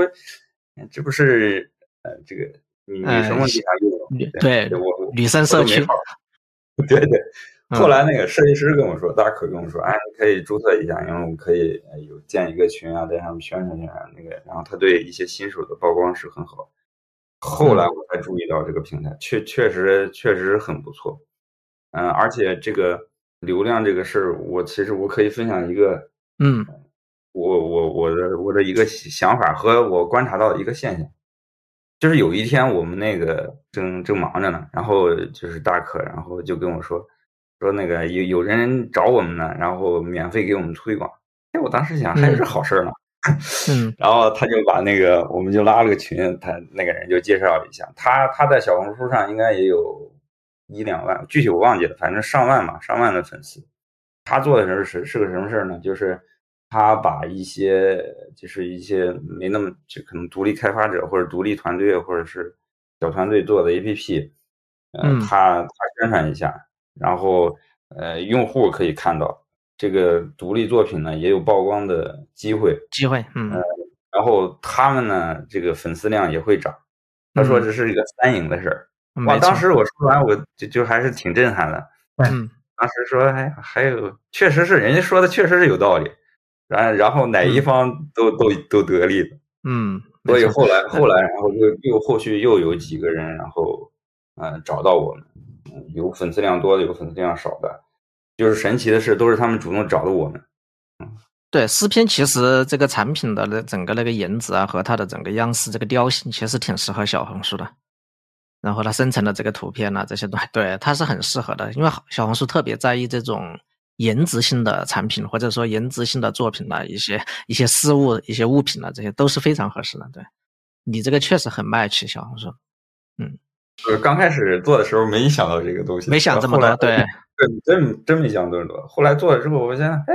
[SPEAKER 4] 这不是呃这个你你什么地方用？
[SPEAKER 2] 对，
[SPEAKER 4] 我
[SPEAKER 2] 女生社区，
[SPEAKER 4] 对对。后来那个设计师跟我说，大可跟我说，哎，你可以注册一下，因为我们可以有建一个群啊，在上面宣传宣传那个。然后他对一些新手的曝光是很好。后来我才注意到这个平台确确实确实很不错。嗯，而且这个流量这个事儿，我其实我可以分享一个，
[SPEAKER 2] 嗯，
[SPEAKER 4] 我我我的我的一个想法和我观察到的一个现象，就是有一天我们那个正正忙着呢，然后就是大可，然后就跟我说。说那个有有人找我们呢，然后免费给我们推广。哎，我当时想还是好事呢。
[SPEAKER 2] 嗯，
[SPEAKER 4] 然后他就把那个，我们就拉了个群，他那个人就介绍了一下，他他在小红书上应该也有一两万，具体我忘记了，反正上万嘛，上万的粉丝。他做的时候是是个什么事儿呢？就是他把一些就是一些没那么就可能独立开发者或者独立团队或者是小团队做的 APP，嗯，他他宣传一下。然后，呃，用户可以看到这个独立作品呢，也有曝光的机会。
[SPEAKER 2] 机会，嗯。
[SPEAKER 4] 然后他们呢，这个粉丝量也会涨。他说这是一个三赢的事儿。哇，当时我说完，我就就还是挺震撼的。
[SPEAKER 2] 嗯。
[SPEAKER 4] 当时说，哎，还有，确实是人家说的，确实是有道理。然然后哪一方都都都得利的。
[SPEAKER 2] 嗯。
[SPEAKER 4] 所以后来后来，然后又又后续又有几个人，然后嗯找到我们。有粉丝量多的，有粉丝量少的，就是神奇的是，都是他们主动找的我们。
[SPEAKER 2] 嗯，对，诗篇其实这个产品的那整个那个颜值啊，和它的整个样式这个调性，其实挺适合小红书的。然后它生成的这个图片呐，这些东西，对，它是很适合的。因为小红书特别在意这种颜值性的产品，或者说颜值性的作品的一些一些事物、一些物品呢，这些都是非常合适的。对你这个确实很 match 小红书，嗯。
[SPEAKER 4] 呃，刚开始做的时候没想到这个东西，
[SPEAKER 2] 没想这么多，对对，
[SPEAKER 4] 真真没想这么多。后来做了之后，我现在哎，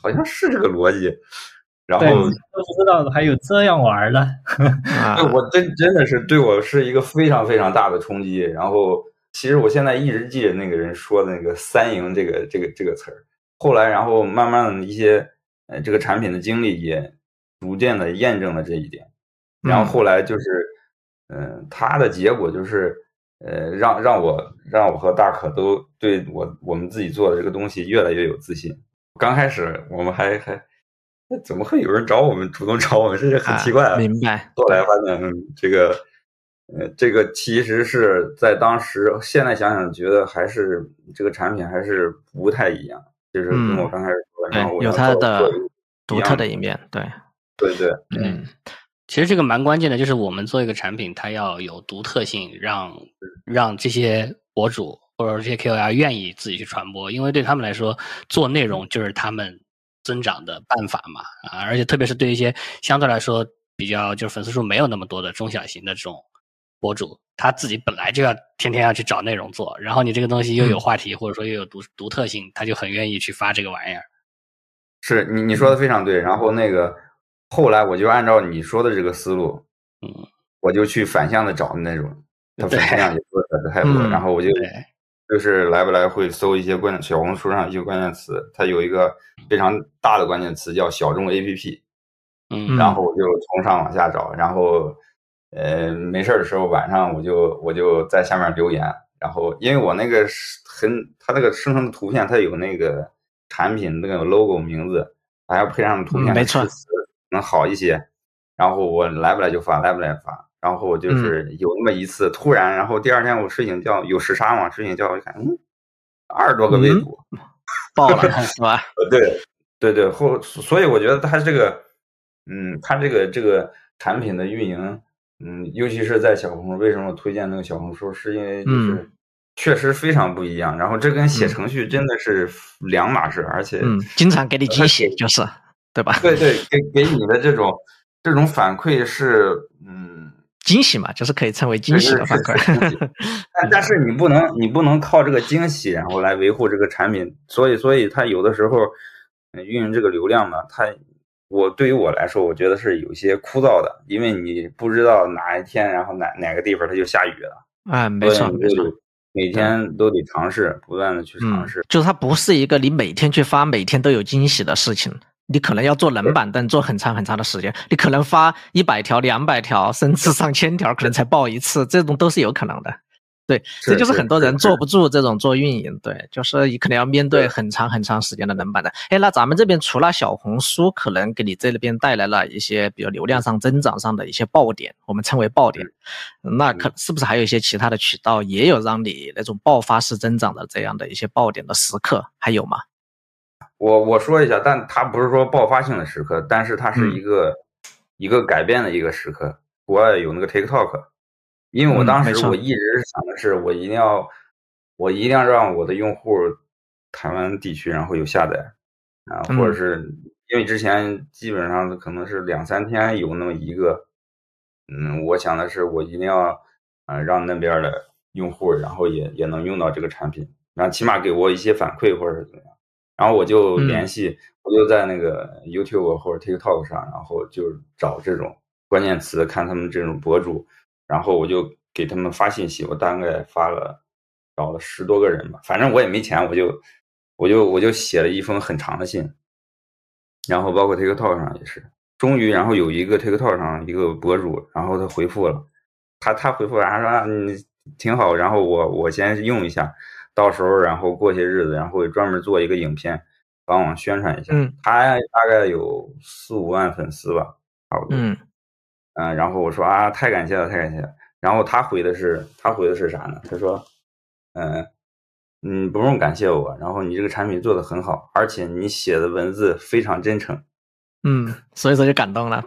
[SPEAKER 4] 好像是这个逻辑。然后都不
[SPEAKER 3] 知道还有这样玩的，
[SPEAKER 2] 对，
[SPEAKER 4] 我真真的是对我是一个非常非常大的冲击。然后其实我现在一直记着那个人说的那个“三赢”这个这个这个词儿。后来，然后慢慢的一些呃这个产品的经历也逐渐的验证了这一点。然后后来就是，嗯，它的结果就是，呃，让让我让我和大可都对我我们自己做的这个东西越来越有自信。刚开始我们还还，怎么会有人找我们主动找我们？这是很奇怪。
[SPEAKER 2] 明白。
[SPEAKER 4] 后来发现，嗯，这个。呃，这个其实是在当时，现在想想觉得还是这个产品还是不太一样，就是跟我刚开始说
[SPEAKER 2] 的，有它的独特的一面，对，
[SPEAKER 4] 对对，
[SPEAKER 5] 嗯，其实这个蛮关键的，就是我们做一个产品，它要有独特性，让让这些博主或者这些 KOL 愿意自己去传播，因为对他们来说，做内容就是他们增长的办法嘛，啊，而且特别是对一些相对来说比较就是粉丝数没有那么多的中小型的这种。博主他自己本来就要天天要去找内容做，然后你这个东西又有话题，或者说又有独独特性，他就很愿意去发这个玩意儿。
[SPEAKER 4] 是你你说的非常对。然后那个后来我就按照你说的这个思路，
[SPEAKER 5] 嗯，
[SPEAKER 4] 我就去反向的找那种，他反向也不是太多。然后我就就是来不来会搜一些关小红书上一些关键词，它有一个非常大的关键词叫小众 APP，
[SPEAKER 5] 嗯，
[SPEAKER 4] 然后我就从上往下找，然后。呃，没事的时候晚上我就我就在下面留言，然后因为我那个很，它那个生成的图片它有那个产品那个 logo 名字，还要配上图片
[SPEAKER 2] 没错，
[SPEAKER 4] 能好一些。然后我来不来就发，来不来发。然后就是有那么一次突然，然后第二天我睡醒觉有时差嘛，睡醒觉我一看，嗯，二十多个微读，
[SPEAKER 2] 爆了 是吧？
[SPEAKER 4] 对对对，后所以我觉得它这个，嗯，它这个这个产品的运营。嗯，尤其是在小红书，为什么推荐那个小红书？是因为就是确实非常不一样。然后这跟写程序真的是两码事，而且
[SPEAKER 2] 经常给你 惊喜，就是对吧？
[SPEAKER 4] 对对，给给你的这种这种反馈是嗯
[SPEAKER 2] 惊喜嘛，就是可以称为惊喜的反馈。
[SPEAKER 4] 但但是你不能你不能靠这个惊喜然后来维护这个产品，所以所以它有的时候运营这个流量呢，它。我对于我来说，我觉得是有些枯燥的，因为你不知道哪一天，然后哪哪个地方它就下雨了。
[SPEAKER 2] 哎，没错没错，
[SPEAKER 4] 每天都得尝试，不断的去尝试。
[SPEAKER 2] 就是它不是一个你每天去发，每天都有惊喜的事情。你可能要做冷板凳，做很长很长的时间。你可能发一百条、两百条，甚至上千条，可能才爆一次，这种都是有可能的。对，这就是很多人坐不住这种做运营，对，就是你可能要面对很长很长时间的冷板的。哎，那咱们这边除了小红书，可能给你这边带来了一些，比如流量上增长上的一些爆点，我们称为爆点。那可是不是还有一些其他的渠道，也有让你那种爆发式增长的这样的一些爆点的时刻，还有吗？
[SPEAKER 4] 我我说一下，但它不是说爆发性的时刻，但是它是一个一个改变的一个时刻。国外有那个 TikTok。因为我当时我一直想的是，我一定要，我一定要让我的用户台湾地区然后有下载啊，或者是因为之前基本上可能是两三天有那么一个，嗯，我想的是我一定要啊让那边的用户然后也也能用到这个产品，然后起码给我一些反馈或者是怎么样，然后我就联系，我就在那个 YouTube 或者 TikTok 上，然后就找这种关键词，看他们这种博主。然后我就给他们发信息，我大概发了找了十多个人吧，反正我也没钱，我就我就我就写了一封很长的信，然后包括 TikTok 上也是，终于然后有一个 TikTok 上一个博主，然后他回复了，他他回复然后说你挺好，然后我我先用一下，到时候然后过些日子然后专门做一个影片帮我宣传一下，
[SPEAKER 2] 嗯，
[SPEAKER 4] 他大概有四五万粉丝吧，差不多，
[SPEAKER 2] 嗯。
[SPEAKER 4] 嗯，然后我说啊，太感谢了，太感谢了。然后他回的是，他回的是啥呢？他说，嗯，嗯，不用感谢我。然后你这个产品做的很好，而且你写的文字非常真诚。
[SPEAKER 2] 嗯，所以说就感动了。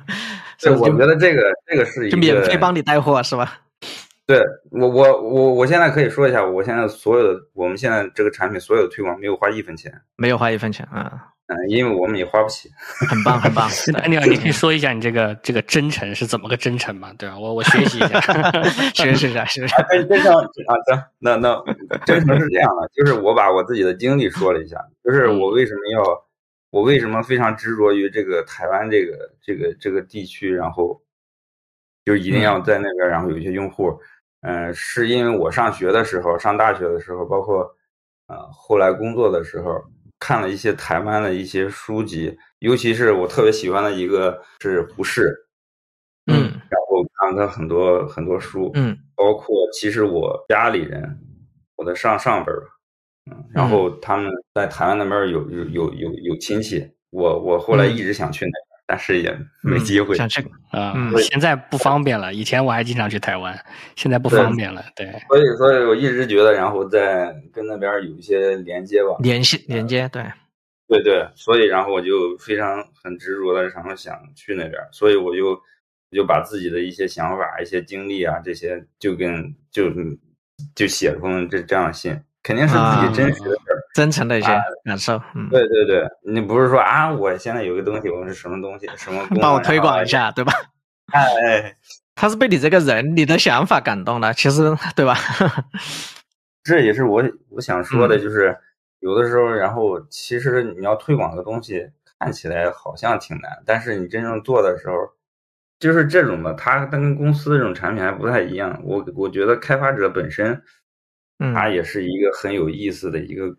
[SPEAKER 4] 对，我觉得这个这个是一个
[SPEAKER 2] 免费帮你带货是吧？
[SPEAKER 4] 对我我我我现在可以说一下，我现在所有的我们现在这个产品所有的推广没有花一分钱，
[SPEAKER 2] 没有花一分钱啊。
[SPEAKER 4] 嗯，因为我们也花不起，
[SPEAKER 2] 很 棒很棒。
[SPEAKER 5] 你你可以说一下你这个这个真诚是怎么个真诚嘛？对吧？我我学习一下，
[SPEAKER 2] 学习一下，学习。
[SPEAKER 4] 真诚啊，行，那那真诚是这样的，就是我把我自己的经历说了一下，就是我为什么要，我为什么非常执着于这个台湾这个这个这个地区，然后就一定要在那边，然后有一些用户，嗯，是因为我上学的时候，上大学的时候，包括呃后来工作的时候，看了一些台湾的一些书籍，尤其是我特别喜欢的一个是胡适，
[SPEAKER 2] 嗯，
[SPEAKER 4] 然后看了他很多很多书，
[SPEAKER 2] 嗯，
[SPEAKER 4] 包括其实我家里人，我的上上辈儿，嗯，然后他们在台湾那边有有有有有亲戚，我我后来一直想去那。但是也没机会。
[SPEAKER 2] 想去
[SPEAKER 5] 啊，现在不方便了。以前我还经常去台湾，现在不方便了。对，
[SPEAKER 4] 所以，所以我一直觉得，然后在跟那边有一些连接吧，
[SPEAKER 2] 联系连接，对，
[SPEAKER 4] 对对。所以，然后我就非常很执着的，然后想去那边。所以，我就就把自己的一些想法、一些经历啊，这些就跟就就写了封这这样的信。肯定是自己真实的事儿，
[SPEAKER 2] 真诚的一些感受。嗯，
[SPEAKER 4] 对对对，你不是说啊，我现在有个东西，我是什么东西，什么
[SPEAKER 2] 帮我推广一下，对吧？
[SPEAKER 4] 哎，
[SPEAKER 2] 他是被你这个人、你的想法感动了，其实对吧？
[SPEAKER 4] 这也是我我想说的，就是有的时候，然后其实你要推广个东西，看起来好像挺难，但是你真正做的时候，就是这种的，它它跟公司这种产品还不太一样。我我觉得开发者本身。他也是一个很有意思的一个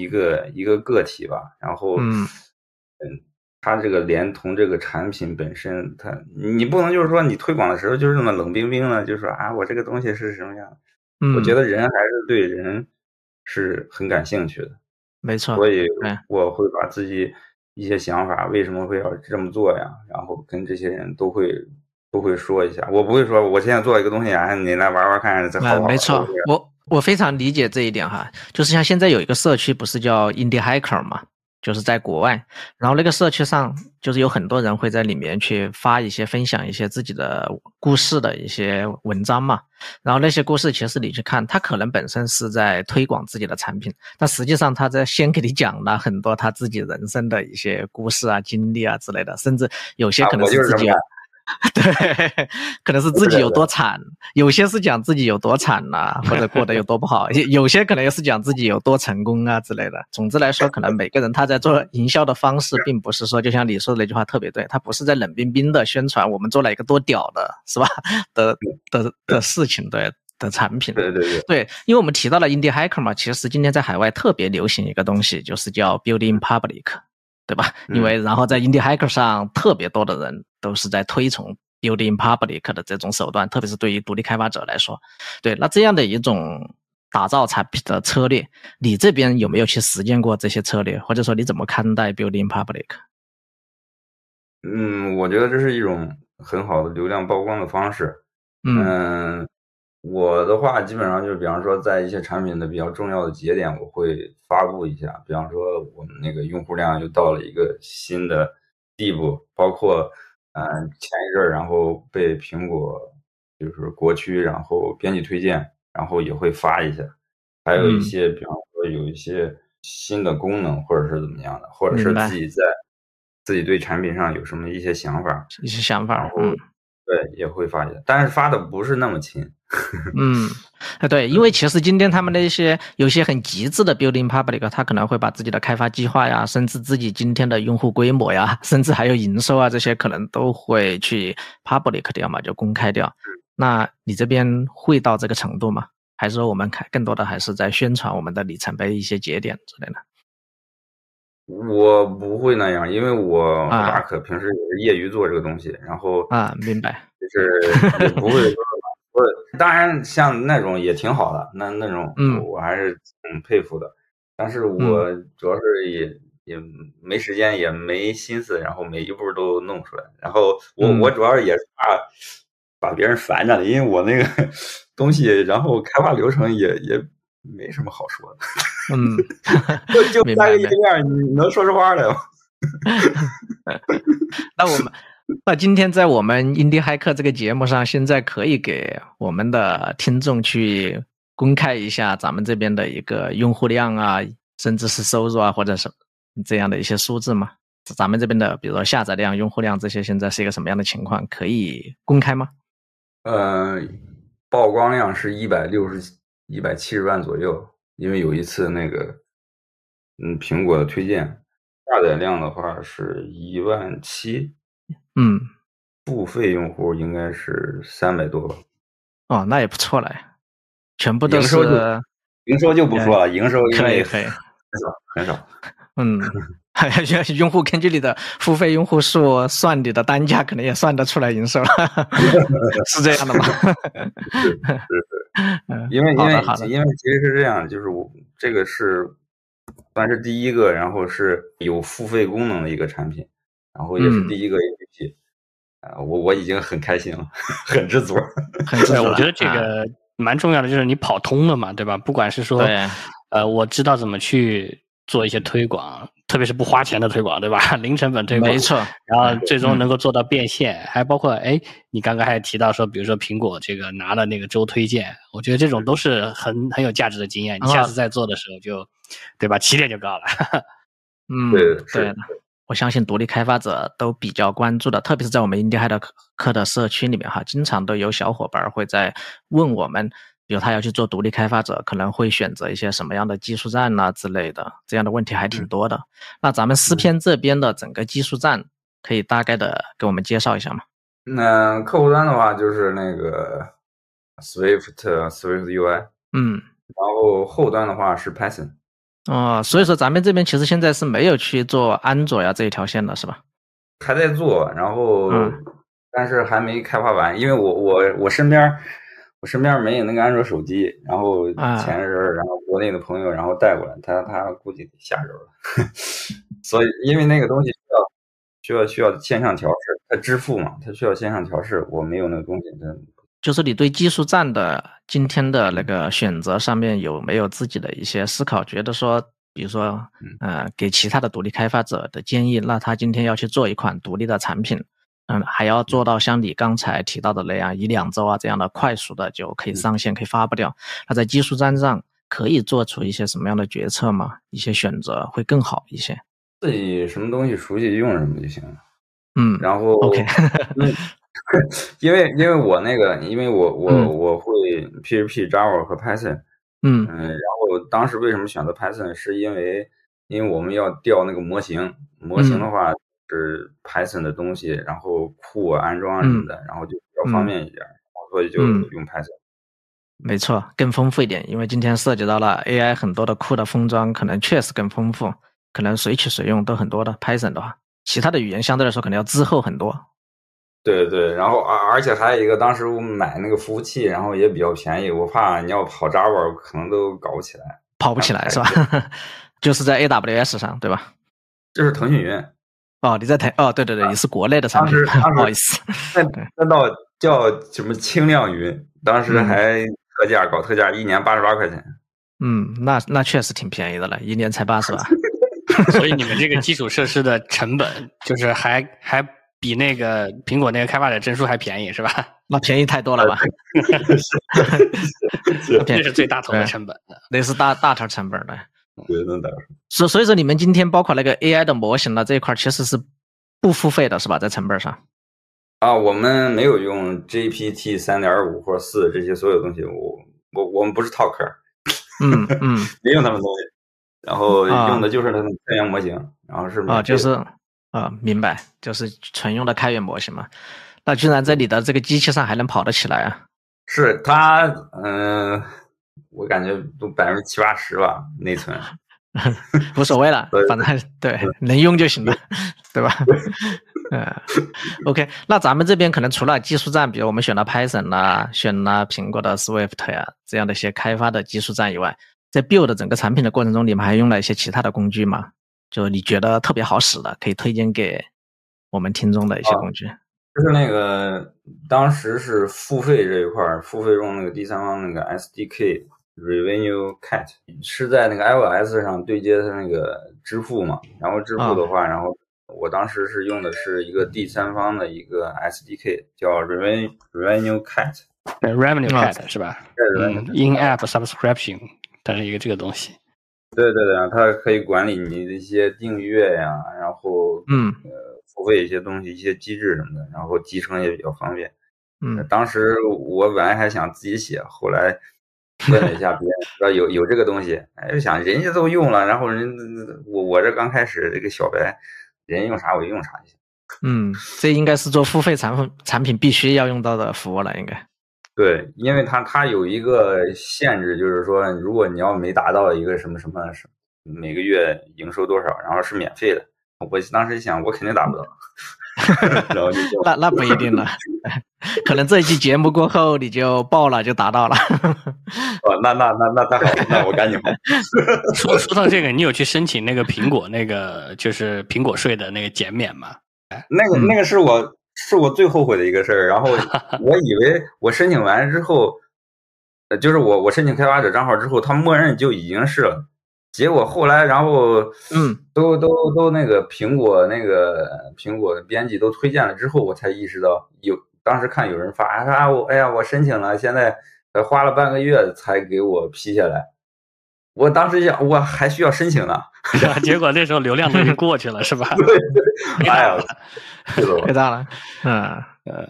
[SPEAKER 4] 一个一个个体吧，然后，
[SPEAKER 2] 嗯，
[SPEAKER 4] 嗯，它这个连同这个产品本身，它你不能就是说你推广的时候就是那么冷冰冰的，就说啊，我这个东西是什么样？
[SPEAKER 2] 嗯，
[SPEAKER 4] 我觉得人还是对人是很感兴趣的，
[SPEAKER 2] 没错。
[SPEAKER 4] 所以我会把自己一些想法，为什么会要这么做呀？然后跟这些人都会都会说一下，我不会说我现在做一个东西啊，你来玩玩看，这好不好？
[SPEAKER 2] 没错，我。我非常理解这一点哈，就是像现在有一个社区，不是叫 Indie Hacker 嘛，就是在国外，然后那个社区上就是有很多人会在里面去发一些分享一些自己的故事的一些文章嘛，然后那些故事其实你去看，他可能本身是在推广自己的产品，但实际上他在先给你讲了很多他自己人生的一些故事啊、经历啊之类的，甚至有些可能是自己。对，可能是自己有多惨，有些是讲自己有多惨呐，或者过得有多不好；有些可能又是讲自己有多成功啊之类的。总之来说，可能每个人他在做营销的方式，并不是说就像你说的那句话特别对，他不是在冷冰冰的宣传我们做了一个多屌的，是吧？的的的事情，对的产品。
[SPEAKER 4] 对对对，
[SPEAKER 2] 对，因为我们提到了 Indie Hacker 嘛，其实今天在海外特别流行一个东西，就是叫 Building Public。对吧？因为然后在 Indie Hacker 上，特别多的人都是在推崇 Building Public 的这种手段，特别是对于独立开发者来说。对，那这样的一种打造产品的策略，你这边有没有去实践过这些策略，或者说你怎么看待 Building Public？
[SPEAKER 4] 嗯，我觉得这是一种很好的流量曝光的方式。嗯。我的话基本上就是，比方说在一些产品的比较重要的节点，我会发布一下。比方说我们那个用户量又到了一个新的地步，包括嗯前一阵儿，然后被苹果就是国区然后编辑推荐，然后也会发一下。还有一些比方说有一些新的功能或者是怎么样的，或者是自己在自己对产品上有什么一些想法，
[SPEAKER 2] 一些想法，
[SPEAKER 4] 嗯，对，也会发现，但是发的不是那么勤。
[SPEAKER 2] 嗯，啊对，因为其实今天他们那些有些很极致的 building public，他可能会把自己的开发计划呀，甚至自己今天的用户规模呀，甚至还有营收啊这些，可能都会去 public 掉嘛，就公开掉。那你这边会到这个程度吗？还是说我们看更多的还是在宣传我们的里程碑一些节点之类的？
[SPEAKER 4] 我不会那样，因为我大可平时也是业余做这个东西，然后
[SPEAKER 2] 啊，明白，
[SPEAKER 4] 就是 也不会说。不，当然像那种也挺好的，那那种，嗯，我还是挺佩服的。但是我主要是也也没时间，也没心思，然后每一步都弄出来。然后我我主要是也是怕把别人烦着，因为我那个 东西，然后开发流程也也没什么好说的。
[SPEAKER 2] 嗯，
[SPEAKER 4] 就就三个页面，你能说出话来吗？
[SPEAKER 2] 那我们。那今天在我们印第骇客这个节目上，现在可以给我们的听众去公开一下咱们这边的一个用户量啊，甚至是收入啊，或者是这样的一些数字吗？咱们这边的，比如说下载量、用户量这些，现在是一个什么样的情况？可以公开吗？
[SPEAKER 4] 呃，曝光量是一百六十一百七十万左右，因为有一次那个，嗯，苹果的推荐，下载量的话是一万七。
[SPEAKER 2] 嗯，
[SPEAKER 4] 付费用户应该是三百多吧？
[SPEAKER 2] 哦，那也不错了，全部都是
[SPEAKER 4] 营收就不说了，营收
[SPEAKER 2] 可以可以很
[SPEAKER 4] 少很少，
[SPEAKER 2] 嗯。用户根据你的付费用户数算你的单价，可能也算得出来营收了，是这样的吗？
[SPEAKER 4] 是因为因为因为其实是这样，就是我这个是算是第一个，然后是有付费功能的一个产品，然后也是第一个 APP，啊，我我已经很开心了，很知足，
[SPEAKER 2] 很知足。
[SPEAKER 5] 我觉得这个蛮重要的，就是你跑通了嘛，对吧？不管是说，呃，我知道怎么去做一些推广。特别是不花钱的推广，对吧？零成本推广，
[SPEAKER 2] 没错。
[SPEAKER 5] 然后最终能够做到变现，还包括哎，你刚刚还提到说，比如说苹果这个拿了那个周推荐，我觉得这种都是很很有价值的经验。你下次再做的时候就，对吧？起点就高了。
[SPEAKER 2] 嗯，对。我相信独立开发者都比较关注的，特别是在我们 Indie Hack 课的社区里面哈，经常都有小伙伴会在问我们。比如他要去做独立开发者，可能会选择一些什么样的技术栈呐之类的，这样的问题还挺多的。那咱们思篇这边的整个技术栈，可以大概的给我们介绍一下吗？
[SPEAKER 4] 那客户端的话就是那个 Swift Swift UI，
[SPEAKER 2] 嗯，
[SPEAKER 4] 然后后端的话是 Python。
[SPEAKER 2] 哦，所以说咱们这边其实现在是没有去做安卓呀这一条线的是吧？
[SPEAKER 4] 还在做，然后但是还没开发完，因为我我我身边。我身边没有那个安卓手机，然后前人，然后国内的朋友，然后带过来，他他估计得下周了。所以因为那个东西需要需要需要线上调试，它支付嘛，它需要线上调试，我没有那个东西。
[SPEAKER 2] 就是你对技术站的今天的那个选择上面有没有自己的一些思考？觉得说，比如说，呃，给其他的独立开发者的建议，那他今天要去做一款独立的产品。嗯，还要做到像你刚才提到的那样，一两周啊这样的快速的就可以上线，可以发布掉。那在技术栈上可以做出一些什么样的决策吗？一些选择会更好一些。
[SPEAKER 4] 自己什么东西熟悉用什么就行了。
[SPEAKER 2] 嗯，
[SPEAKER 4] 然后
[SPEAKER 2] OK，
[SPEAKER 4] 因为因为我那个，因为我我我会 PHP、Java 和 Python。
[SPEAKER 2] 嗯
[SPEAKER 4] 嗯，然后当时为什么选择 Python？是因为因为我们要调那个模型，模型的话。是 Python 的东西，然后库安装什么的，然后就比较方便一点，所以就用 Python。
[SPEAKER 2] 没错，更丰富一点，因为今天涉及到了 AI 很多的库的封装，可能确实更丰富，可能随取随用都很多的。Python 的话，其他的语言相对来说可能要滞后很多。
[SPEAKER 4] 对对，然后而而且还有一个，当时我买那个服务器，然后也比较便宜，我怕你要跑 Java，可能都搞不起来，
[SPEAKER 2] 跑不起来是吧？就是在 AWS 上，对吧？
[SPEAKER 4] 这是腾讯云。
[SPEAKER 2] 哦，你在台哦，对对对，你是国内的产品，不好意思。
[SPEAKER 4] 那那到叫什么轻量云，当时还特价，搞特价，一年八十八块钱。
[SPEAKER 2] 嗯，那那确实挺便宜的了，一年才八十吧。
[SPEAKER 5] 所以你们这个基础设施的成本，就是还还比那个苹果那个开发者证书还便宜，是吧？
[SPEAKER 2] 那便宜太多了吧？
[SPEAKER 5] 这是最大头的成本，
[SPEAKER 2] 那是大大头成本的。
[SPEAKER 4] 对，能打。
[SPEAKER 2] 所所以说，你们今天包括那个 AI 的模型呢这一块，其实是不付费的，是吧？在成本上。
[SPEAKER 4] 啊，我们没有用 GPT 三点五或四这些所有东西，我我我们不是套壳。
[SPEAKER 2] 嗯嗯。
[SPEAKER 4] 没用他们东西，然后用的就是那种开源模型，然后是
[SPEAKER 2] 啊，就是啊，明白，就是纯用的开源模型嘛。那居然在你的这个机器上还能跑得起来啊？
[SPEAKER 4] 是它，嗯。我感觉都百分之七八十吧，内存，
[SPEAKER 2] 无所谓了，反正对 能用就行了，对吧？嗯，OK，那咱们这边可能除了技术站，比如我们选了 Python 啦，选了苹果的 Swift 呀这样的一些开发的技术站以外，在 build 整个产品的过程中，你们还用了一些其他的工具吗？就你觉得特别好使的，可以推荐给我们听众的一些工具。
[SPEAKER 4] 就是那个当时是付费这一块儿，付费用那个第三方那个 SDK。Revenue Cat 是在那个 iOS 上对接它那个支付嘛，然后支付的话，然后我当时是用的是一个第三方的一个 SDK，叫 Revenue Revenue Cat，
[SPEAKER 5] 对 Revenue Cat 是吧？嗯，In-app Subscription 它是一个这个东西。
[SPEAKER 4] 对对对，它可以管理你的一些订阅呀，然后
[SPEAKER 2] 嗯
[SPEAKER 4] 呃付费一些东西、一些机制什么的，然后集成也比较方便。
[SPEAKER 2] 嗯，
[SPEAKER 4] 当时我本来还想自己写，后来。问了一下别人，说有有这个东西，哎，就想人家都用了，然后人我我这刚开始这个小白，人用啥我就用啥就行。
[SPEAKER 2] 嗯，这应该是做付费产品产品必须要用到的服务了，应该。
[SPEAKER 4] 对，因为它它有一个限制，就是说，如果你要没达到一个什么什么什每个月营收多少，然后是免费的，我当时想，我肯定达不到。然后就
[SPEAKER 2] 那那不一定了，可能这一期节目过后你就爆了，就达到了。
[SPEAKER 4] 哦，那那那那那好，那我赶紧。
[SPEAKER 5] 说说到这个，你有去申请那个苹果那个就是苹果税的那个减免吗？
[SPEAKER 4] 那个那个是我。是我最后悔的一个事儿，然后我以为我申请完之后，呃，就是我我申请开发者账号之后，他默认就已经是了。结果后来，然后
[SPEAKER 2] 嗯，
[SPEAKER 4] 都都都那个苹果那个苹果的编辑都推荐了之后，我才意识到有当时看有人发啊，我哎呀，我申请了，现在花了半个月才给我批下来。我当时想，我还需要申请呢，
[SPEAKER 5] 结果那时候流量都已经过去了，是吧？
[SPEAKER 4] 对，哎呀，
[SPEAKER 2] 太大了，嗯呃，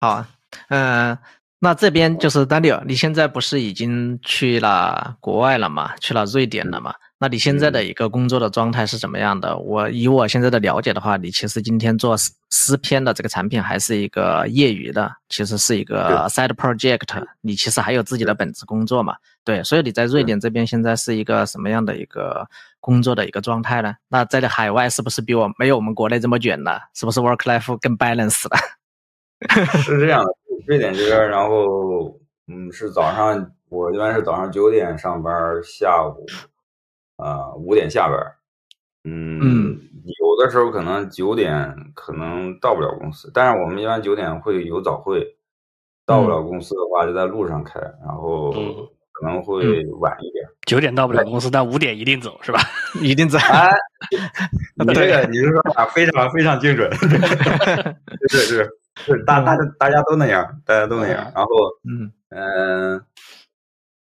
[SPEAKER 2] 好，嗯，那这边就是 Daniel，你现在不是已经去了国外了嘛？去了瑞典了嘛？那你现在的一个工作的状态是怎么样的？我以我现在的了解的话，你其实今天做诗诗篇的这个产品还是一个业余的，其实是一个 side project，你其实还有自己的本职工作嘛？对，所以你在瑞典这边现在是一个什么样的一个工作的一个状态呢？那在海外是不是比我没有我们国内这么卷呢？是不是 work life 更 balance 了？
[SPEAKER 4] 是这样的，瑞典这边，然后嗯，是早上我一般是早上九点上班，下午。啊，五点下班，嗯，有的时候可能九点可能到不了公司，但是我们一般九点会有早会，到不了公司的话就在路上开，然后可能会晚一点。
[SPEAKER 5] 九点到不了公司，但五点一定走是吧？
[SPEAKER 2] 一定在。
[SPEAKER 4] 哎，你这个你是说法非常非常精准，是是是，大大家大家都那样，大家都那样。然后嗯嗯。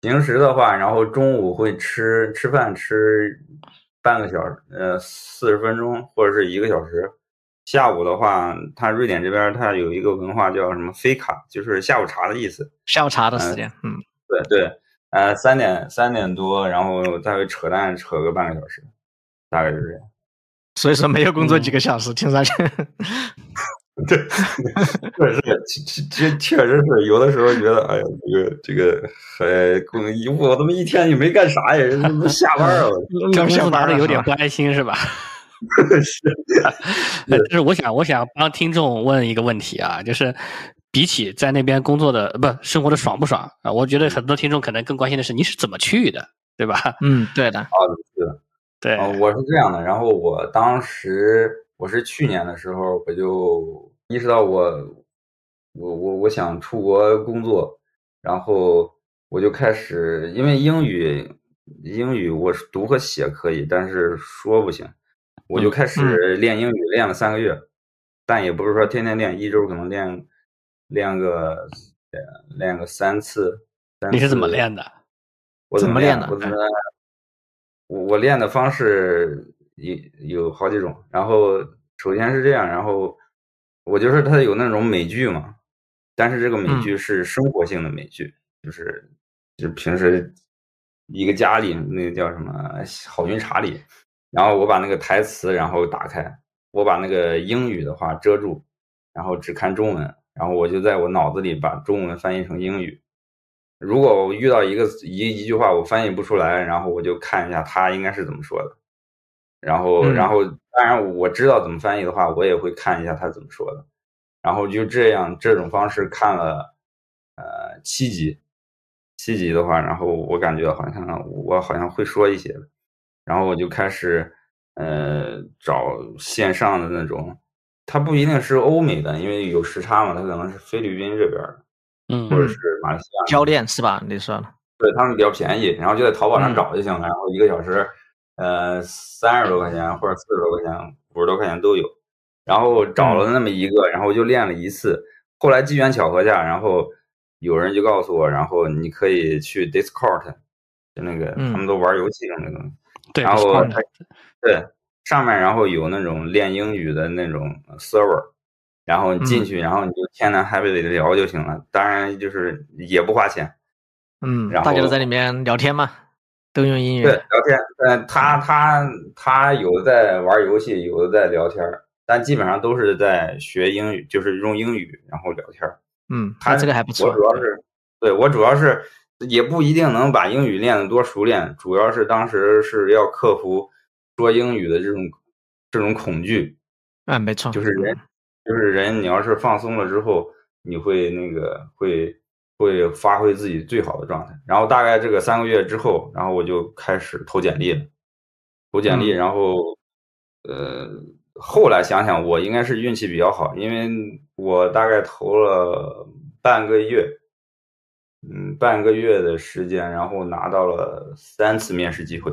[SPEAKER 4] 平时的话，然后中午会吃吃饭吃半个小时，呃，四十分钟或者是一个小时。下午的话，他瑞典这边他有一个文化叫什么“飞卡”，就是下午茶的意思。
[SPEAKER 2] 下午茶的时间，嗯，
[SPEAKER 4] 对对，呃，三点三点多，然后再会扯淡扯个半个小时，大概是这样。
[SPEAKER 2] 所以说没有工作几个小时，听上去。
[SPEAKER 4] 对，确实，确确确实是有的时候觉得，哎呀，这个这个还工我他妈一天也没干啥呀，人都下班了，
[SPEAKER 5] 刚下班的有点不安心是吧？
[SPEAKER 4] 是，
[SPEAKER 5] 就是我想，我想帮听众问一个问题啊，就是比起在那边工作的不生活的爽不爽啊？我觉得很多听众可能更关心的是你是怎么去的，对吧？
[SPEAKER 2] 嗯，对的。啊，
[SPEAKER 4] 对的，
[SPEAKER 5] 对，
[SPEAKER 4] 我是这样的。然后我当时我是去年的时候我就。意识到我，我我我想出国工作，然后我就开始，因为英语英语我是读和写可以，但是说不行，我就开始练英语，练了三个月，但也不是说天天练，一周可能练练个练个三次。
[SPEAKER 5] 你是怎么练的？
[SPEAKER 4] 我怎
[SPEAKER 2] 么练的？
[SPEAKER 4] 我怎么？我我练的方式有有好几种，然后首先是这样，然后。我就是它有那种美剧嘛，但是这个美剧是生活性的美剧，就是就平时一个家里那个叫什么好运查理，然后我把那个台词然后打开，我把那个英语的话遮住，然后只看中文，然后我就在我脑子里把中文翻译成英语。如果我遇到一个一一句话我翻译不出来，然后我就看一下他应该是怎么说的。然后，然后，当然我知道怎么翻译的话，我也会看一下他怎么说的。然后就这样，这种方式看了，呃，七集，七集的话，然后我感觉好像我好像会说一些，然后我就开始，呃，找线上的那种，它不一定是欧美的，因为有时差嘛，它可能是菲律宾这边的，
[SPEAKER 5] 嗯，
[SPEAKER 4] 或者是马来西亚
[SPEAKER 2] 教练是吧？你说的，
[SPEAKER 4] 对他们比较便宜，然后就在淘宝上找就行了，然后一个小时。呃，三十多块钱或者四十多块钱、五十多块钱都有。然后找了那么一个，然后就练了一次。后来机缘巧合下，然后有人就告诉我，然后你可以去 Discord，就那个他们都玩游戏用那个东西。
[SPEAKER 5] 对，
[SPEAKER 4] 然后对上面然后有那种练英语的那种 server，然后你进去，然后你就天南海北的聊就行了。当然就是也不花钱。
[SPEAKER 2] 嗯，
[SPEAKER 4] 然后
[SPEAKER 2] 大家都在里面聊天嘛。都用英语
[SPEAKER 4] 对聊天，嗯，他他他有在玩游戏，有的在聊天，但基本上都是在学英语，就是用英语然后聊天。
[SPEAKER 2] 嗯，他这个还不错。
[SPEAKER 4] 我主要是对我主要是也不一定能把英语练得多熟练，主要是当时是要克服说英语的这种这种恐惧。
[SPEAKER 2] 啊，没错，
[SPEAKER 4] 就是人，就是人，你要是放松了之后，你会那个会会发挥自己最好的状态。然后大概这个三个月之后，然后我就开始投简历了，投简历，然后呃，后来想想，我应该是运气比较好，因为我大概投了半个月，嗯，半个月的时间，然后拿到了三次面试机会。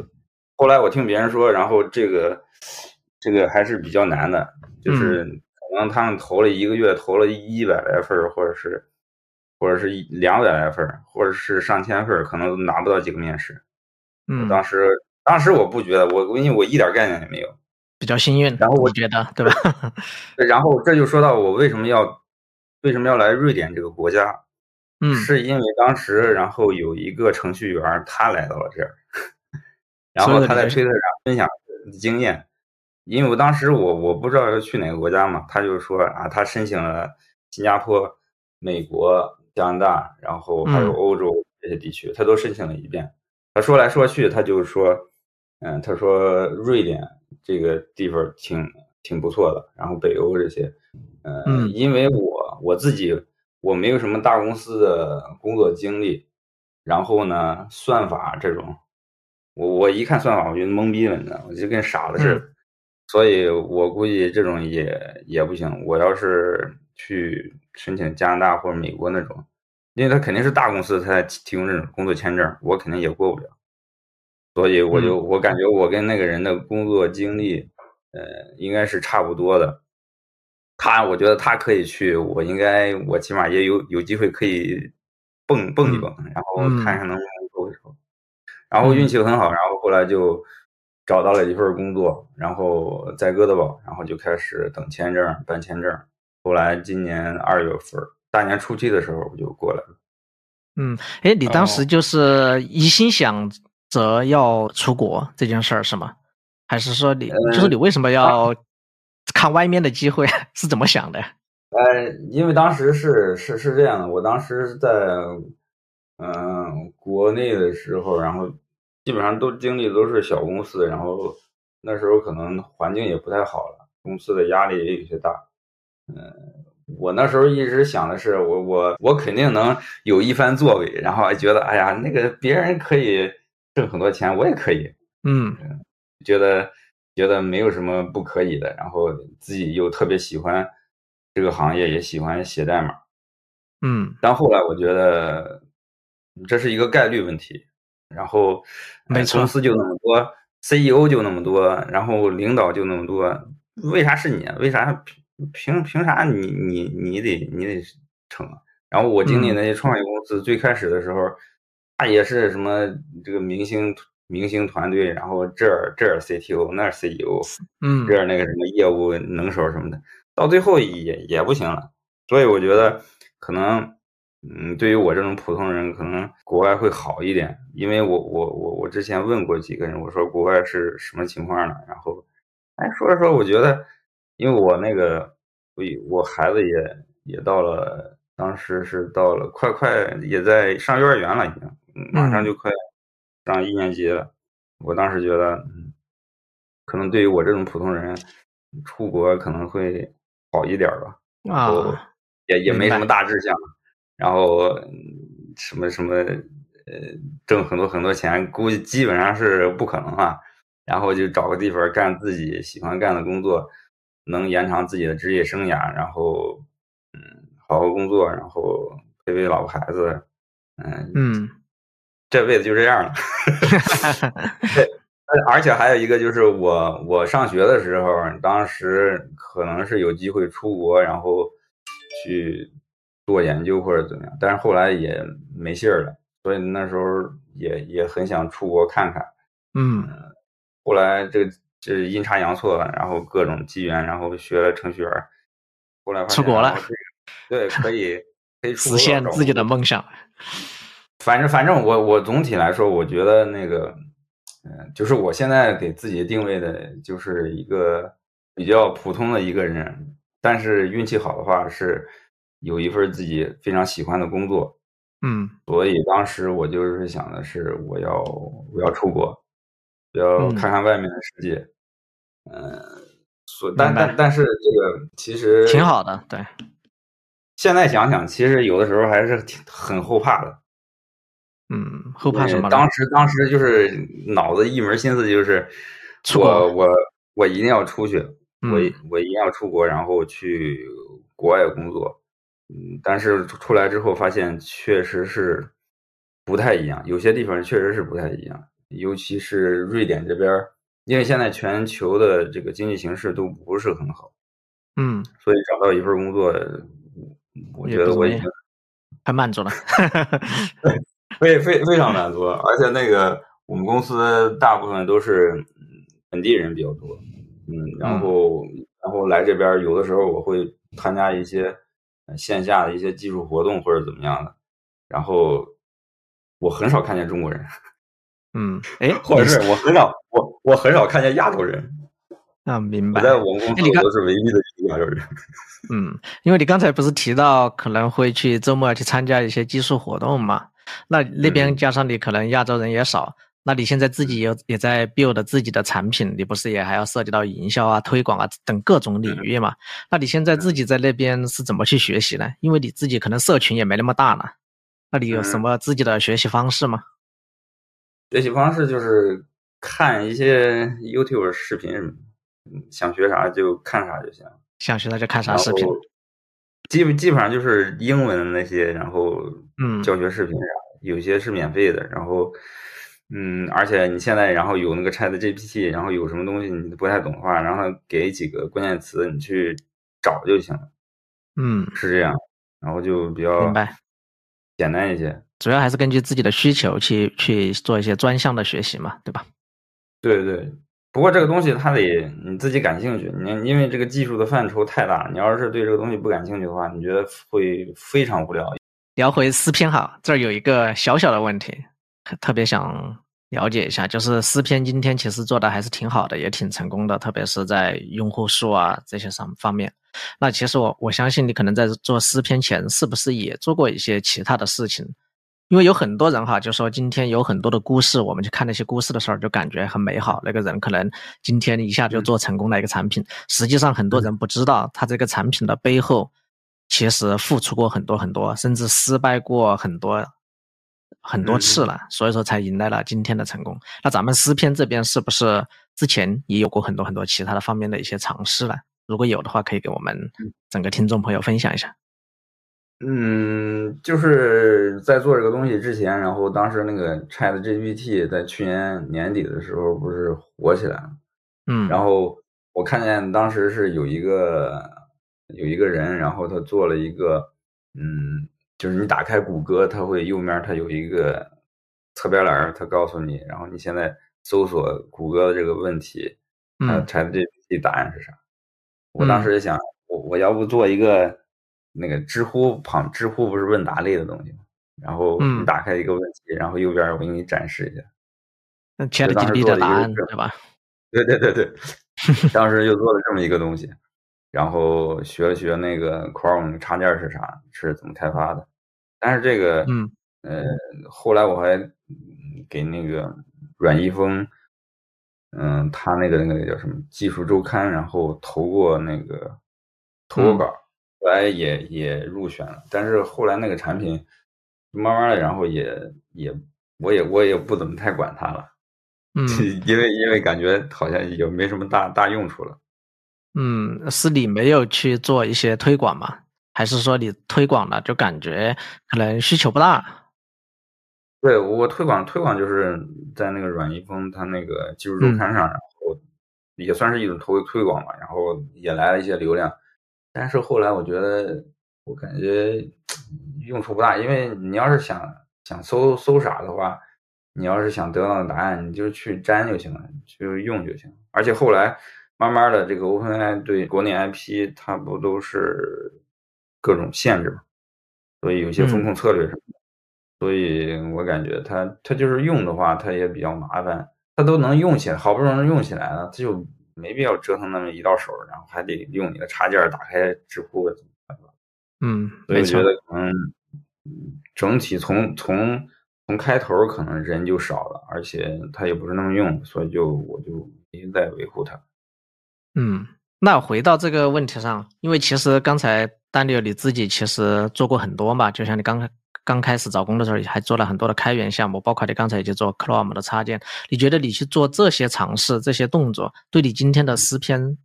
[SPEAKER 4] 后来我听别人说，然后这个。这个还是比较难的，就是可能他们投了一个月，投了一百来份或者是，或者是两百来份或者是上千份可能拿不到几个面试。
[SPEAKER 2] 嗯，
[SPEAKER 4] 当时当时我不觉得，我因为我一点概念也没有，
[SPEAKER 2] 比较幸运。
[SPEAKER 4] 然后我
[SPEAKER 2] 觉得，对吧？
[SPEAKER 4] 然后这就说到我为什么要为什么要来瑞典这个国家？
[SPEAKER 2] 嗯，
[SPEAKER 4] 是因为当时然后有一个程序员他来到了这儿，然后他在推特上分享经验。因为我当时我我不知道要去哪个国家嘛，他就说啊，他申请了新加坡、美国、加拿大，然后还有欧洲这些地区，他都申请了一遍。他说来说去，他就说，嗯，他说瑞典这个地方挺挺不错的，然后北欧这些，嗯，因为我我自己我没有什么大公司的工作经历，然后呢，算法这种，我我一看算法我就懵逼了，你知道，我就跟傻子似的。所以我估计这种也也不行。我要是去申请加拿大或者美国那种，因为他肯定是大公司才提供这种工作签证，我肯定也过不了。所以我就我感觉我跟那个人的工作经历，呃，应该是差不多的。他我觉得他可以去，我应该我起码也有有机会可以蹦蹦一蹦，然后看看能不能抽一抽。然后运气很好，然后后来就。找到了一份工作，然后在哥德堡，然后就开始等签证、办签证。后来今年二月份，大年初七的时候我就过来了。
[SPEAKER 2] 嗯，哎，你当时就是一心想着要出国这件事儿是吗？还是说你就是你为什么要看外面的机会？是怎么想的？
[SPEAKER 4] 呃，因为当时是是是这样的，我当时在嗯国内的时候，然后。基本上都经历的都是小公司，然后那时候可能环境也不太好了，公司的压力也有些大。嗯，我那时候一直想的是，我我我肯定能有一番作为，然后还觉得哎呀，那个别人可以挣很多钱，我也可以。
[SPEAKER 2] 嗯，
[SPEAKER 4] 觉得觉得没有什么不可以的，然后自己又特别喜欢这个行业，也喜欢写代码。
[SPEAKER 2] 嗯，
[SPEAKER 4] 但后来我觉得这是一个概率问题。然后，公司就那么多，CEO 就那么多，然后领导就那么多，为啥是你？为啥凭凭啥你你你得你得成？然后我经历那些创业公司，最开始的时候，他也是什么这个明星明星团队，然后这儿这儿 CTO 那儿 CEO，
[SPEAKER 2] 嗯，
[SPEAKER 4] 这儿那个什么业务能手什么的，到最后也也不行了。所以我觉得可能。嗯，对于我这种普通人，可能国外会好一点，因为我我我我之前问过几个人，我说国外是什么情况呢？然后，哎，说着说，我觉得，因为我那个，我我孩子也也到了，当时是到了，快快也在上幼儿园了，已经，马上就快上一年级了。我当时觉得，嗯，可能对于我这种普通人，出国可能会好一点吧。
[SPEAKER 2] 啊，
[SPEAKER 4] 也也没什么大志向。然后什么什么呃挣很多很多钱，估计基本上是不可能了。然后就找个地方干自己喜欢干的工作，能延长自己的职业生涯。然后嗯，好好工作，然后陪陪老婆孩子。嗯
[SPEAKER 2] 嗯，
[SPEAKER 4] 这辈子就这样了。对，而且还有一个就是我我上学的时候，当时可能是有机会出国，然后去。做研究或者怎么样，但是后来也没信儿了，所以那时候也也很想出国看看。
[SPEAKER 2] 嗯，
[SPEAKER 4] 后来这这阴差阳错，然后各种机缘，然后学了程序员，后来
[SPEAKER 2] 出国了。
[SPEAKER 4] 对，可以 可以
[SPEAKER 2] 实现自己的梦想。
[SPEAKER 4] 反正反正我我总体来说，我觉得那个，嗯，就是我现在给自己定位的就是一个比较普通的一个人，但是运气好的话是。有一份自己非常喜欢的工作，
[SPEAKER 2] 嗯，
[SPEAKER 4] 所以当时我就是想的是，我要我要出国，要看看外面的世界。嗯，所但但但是这个其实
[SPEAKER 2] 挺好的，对。
[SPEAKER 4] 现在想想，其实有的时候还是挺很后怕的。
[SPEAKER 2] 嗯，后怕什么？
[SPEAKER 4] 当时当时就是脑子一门心思就是我我我一定要出去，我我一定要出国，然后去国外工作。嗯，但是出来之后发现确实是不太一样，有些地方确实是不太一样，尤其是瑞典这边，因为现在全球的这个经济形势都不是很好。
[SPEAKER 2] 嗯，
[SPEAKER 4] 所以找到一份工作。我觉得我已经
[SPEAKER 2] 很满足了，
[SPEAKER 4] 非非非常满足，而且那个我们公司大部分都是本地人比较多，嗯，然后然后来这边有的时候我会参加一些线下的一些技术活动或者怎么样的，然后我很少看见中国人，
[SPEAKER 2] 嗯，哎，
[SPEAKER 4] 或者是我很少我我很少看见亚洲人。
[SPEAKER 2] 啊，明白。
[SPEAKER 4] 我在我们公司都是唯一的一个亚洲人。
[SPEAKER 2] 嗯，因为你刚才不是提到可能会去周末去参加一些技术活动嘛？那那边加上你可能亚洲人也少，那你现在自己有也在 build 自己的产品，你不是也还要涉及到营销啊、推广啊等各种领域嘛？那你现在自己在那边是怎么去学习呢？因为你自己可能社群也没那么大呢，那你有什么自己的学习方式吗？
[SPEAKER 4] 学习方式就是看一些 YouTube 视频什么的。想学啥就看啥就行，
[SPEAKER 2] 想学啥就看啥视频。
[SPEAKER 4] 基本基本上就是英文的那些，然后
[SPEAKER 2] 嗯，
[SPEAKER 4] 教学视频啥，有些是免费的。然后嗯，而且你现在然后有那个 Chat GPT，然后有什么东西你不太懂的话，然后给几个关键词你去找就行了。
[SPEAKER 2] 嗯，
[SPEAKER 4] 是这样，然后就比较
[SPEAKER 2] 明白，
[SPEAKER 4] 简单一些。
[SPEAKER 2] 主要还是根据自己的需求去去做一些专项的学习嘛，对吧？
[SPEAKER 4] 对对。不过这个东西它得你自己感兴趣，你因为这个技术的范畴太大，你要是对这个东西不感兴趣的话，你觉得会非常无聊。
[SPEAKER 2] 聊回诗篇哈，这儿有一个小小的问题，特别想了解一下，就是诗篇今天其实做的还是挺好的，也挺成功的，特别是在用户数啊这些上方面。那其实我我相信你可能在做诗篇前，是不是也做过一些其他的事情？因为有很多人哈，就说今天有很多的故事，我们去看那些故事的时候，就感觉很美好。那个人可能今天一下就做成功了一个产品，实际上很多人不知道他这个产品的背后，其实付出过很多很多，甚至失败过很多很多次了，所以说才迎来了今天的成功。那咱们诗篇这边是不是之前也有过很多很多其他的方面的一些尝试呢？如果有的话，可以给我们整个听众朋友分享一下。
[SPEAKER 4] 嗯，就是在做这个东西之前，然后当时那个 Chat GPT 在去年年底的时候不是火起来了，
[SPEAKER 2] 嗯，
[SPEAKER 4] 然后我看见当时是有一个有一个人，然后他做了一个，嗯，就是你打开谷歌，它会右面它有一个侧边栏，它告诉你，然后你现在搜索谷歌的这个问题，
[SPEAKER 2] 嗯
[SPEAKER 4] ，Chat GPT 答案是啥？我当时就想，我我要不做一个。那个知乎旁，知乎不是问答类的东西吗？然后你打开一个问题，然后右边我给你展示一下。
[SPEAKER 2] 那 ChatGPT 的答案对吧？
[SPEAKER 4] 对对对对，当时就做了这么一个东西，然后学了学那个 Chrome 插件是啥，是怎么开发的。但是这个，
[SPEAKER 2] 嗯，
[SPEAKER 4] 呃，后来我还给那个阮一峰，嗯，他那个那个叫什么技术周刊，然后投过那个投过稿。后来也也入选了，但是后来那个产品慢慢的，然后也也我也我也不怎么太管它了，
[SPEAKER 2] 嗯，
[SPEAKER 4] 因为因为感觉好像也没什么大大用处了。
[SPEAKER 2] 嗯，是你没有去做一些推广吗？还是说你推广了就感觉可能需求不大？
[SPEAKER 4] 对我推广推广就是在那个阮一峰他那个技术周刊上，然后也算是一种推推广吧，然后也来了一些流量。但是后来我觉得，我感觉用处不大，因为你要是想想搜搜啥的话，你要是想得到的答案，你就去粘就行了，就用就行。而且后来慢慢的，这个 OpenAI 对国内 IP 它不都是各种限制嘛，所以有些风控策略什么的，所以我感觉它它就是用的话，它也比较麻烦，它都能用起来，好不容易用起来了，它就。没必要折腾那么一道手，然后还得用你的插件打开知乎，
[SPEAKER 2] 嗯，
[SPEAKER 4] 所以我觉得可能整体从从从开头可能人就少了，而且它也不是那么用，所以就我就一直在维护它。
[SPEAKER 2] 嗯，那回到这个问题上，因为其实刚才丹尼尔你自己其实做过很多嘛，就像你刚刚开始找工的时候，还做了很多的开源项目，包括你刚才也去做 Chrome 的插件。你觉得你去做这些尝试、这些动作，对你今天的诗篇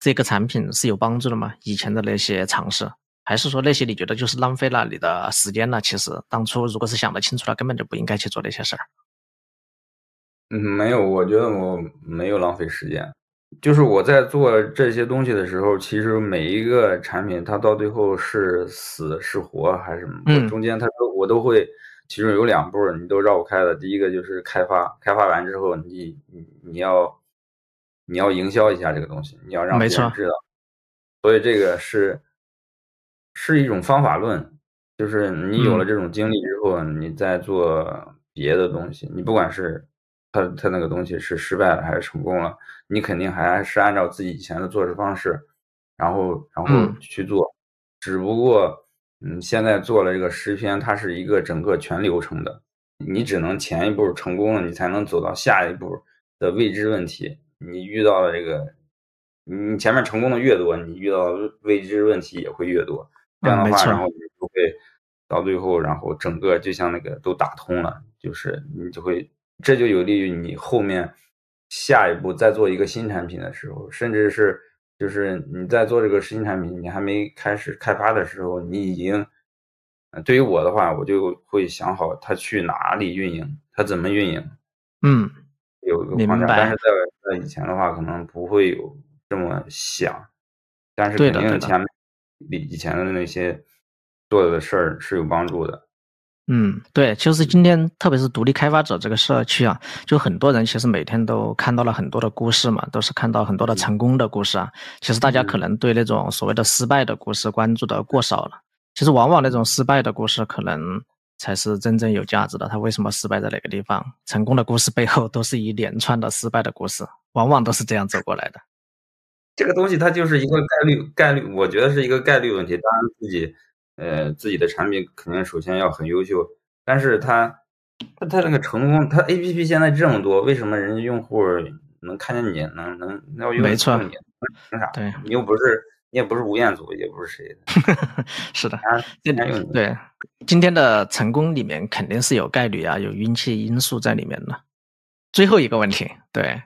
[SPEAKER 2] 这个产品是有帮助的吗？以前的那些尝试？还是说那些你觉得就是浪费了你的时间了？其实当初如果是想得清楚了，根本就不应该去做那些事儿。
[SPEAKER 4] 嗯，没有，我觉得我没有浪费时间。就是我在做这些东西的时候，其实每一个产品它到最后是死是活还是什么，中间它都我都会，其中有两步你都绕不开的。第一个就是开发，开发完之后你你你要你要营销一下这个东西，你要让别人知道。所以这个是。是一种方法论，就是你有了这种经历之后，你再做别的东西，你不管是他他那个东西是失败了还是成功了，你肯定还是按照自己以前的做事方式，然后然后去做。只不过，嗯，现在做了这个诗篇，它是一个整个全流程的，你只能前一步成功了，你才能走到下一步的未知问题。你遇到了这个，你前面成功的越多，你遇到未知问题也会越多。这样的话，然后你就会到最后，然后整个就像那个都打通了，就是你就会，这就有利于你后面下一步再做一个新产品的时候，甚至是就是你在做这个新产品，你还没开始开发的时候，你已经，对于我的话，我就会想好他去哪里运营，他怎么运营，
[SPEAKER 2] 嗯，
[SPEAKER 4] 有一个框架。但是在在以前的话，可能不会有这么想，但是肯定前面。比以前的那些做的事儿是有帮助的。
[SPEAKER 2] 嗯，对，就是今天，特别是独立开发者这个社区啊，就很多人其实每天都看到了很多的故事嘛，都是看到很多的成功的故事啊。其实大家可能对那种所谓的失败的故事关注的过少了。其实往往那种失败的故事可能才是真正有价值的。他为什么失败在哪个地方？成功的故事背后都是一连串的失败的故事，往往都是这样走过来的。
[SPEAKER 4] 这个东西它就是一个概率，概率，我觉得是一个概率问题。当然，自己，呃，自己的产品肯定首先要很优秀，但是它，它，它那个成功，它 A P P 现在这么多，为什么人家用户能看见你，能能要用你？凭啥？
[SPEAKER 2] 对，
[SPEAKER 4] 你又不是，你也不是吴彦祖，也不是谁的。
[SPEAKER 2] 是的，对，今天的成功里面肯定是有概率啊，有运气因素在里面的。最后一个问题，对，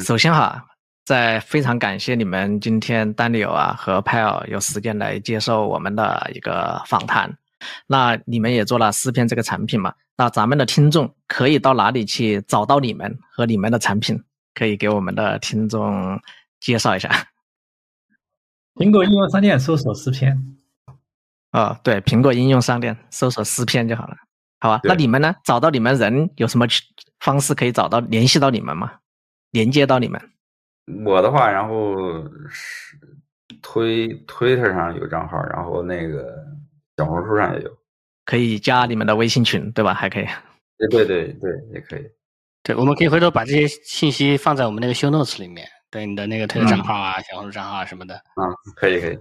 [SPEAKER 2] 首先哈。在非常感谢你们今天丹尼尔啊和派尔有时间来接受我们的一个访谈。那你们也做了诗篇这个产品嘛？那咱们的听众可以到哪里去找到你们和你们的产品？可以给我们的听众介绍一下。
[SPEAKER 3] 苹果应用商店搜索诗篇。
[SPEAKER 2] 啊，对，苹果应用商店搜索诗篇就好了。好吧，那你们呢？找到你们人有什么方式可以找到联系到你们吗？连接到你们？
[SPEAKER 4] 我的话，然后是推推特上有账号，然后那个小红书上也有，
[SPEAKER 2] 可以加你们的微信群，对吧？还可以。
[SPEAKER 4] 对对对对，也可以。
[SPEAKER 5] 对，我们可以回头把这些信息放在我们那个 show notes 里面，对你的那个推特账号啊、小红书账号啊什么的。
[SPEAKER 4] 嗯，可以可以。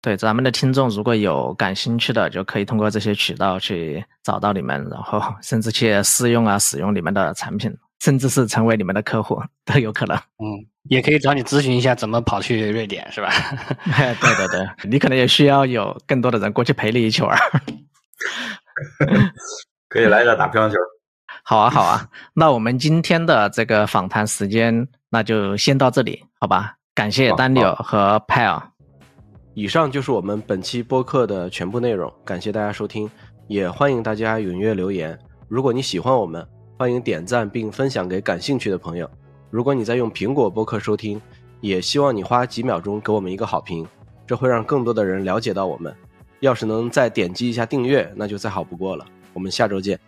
[SPEAKER 2] 对，咱们的听众如果有感兴趣的，就可以通过这些渠道去找到你们，然后 甚至去试用啊、使用你们的产品。甚至是成为你们的客户 都有可能。
[SPEAKER 5] 嗯，也可以找你咨询一下怎么跑去瑞典，是吧？
[SPEAKER 2] 对对对，你可能也需要有更多的人过去陪你一起玩。
[SPEAKER 4] 可以来一个打乒乓球。
[SPEAKER 2] 好啊好啊，那我们今天的这个访谈时间那就先到这里，好吧？感谢丹尼尔和派尔。
[SPEAKER 1] 以上就是我们本期播客的全部内容，感谢大家收听，也欢迎大家踊跃留言。如果你喜欢我们。欢迎点赞并分享给感兴趣的朋友。如果你在用苹果播客收听，也希望你花几秒钟给我们一个好评，这会让更多的人了解到我们。要是能再点击一下订阅，那就再好不过了。我们下周见。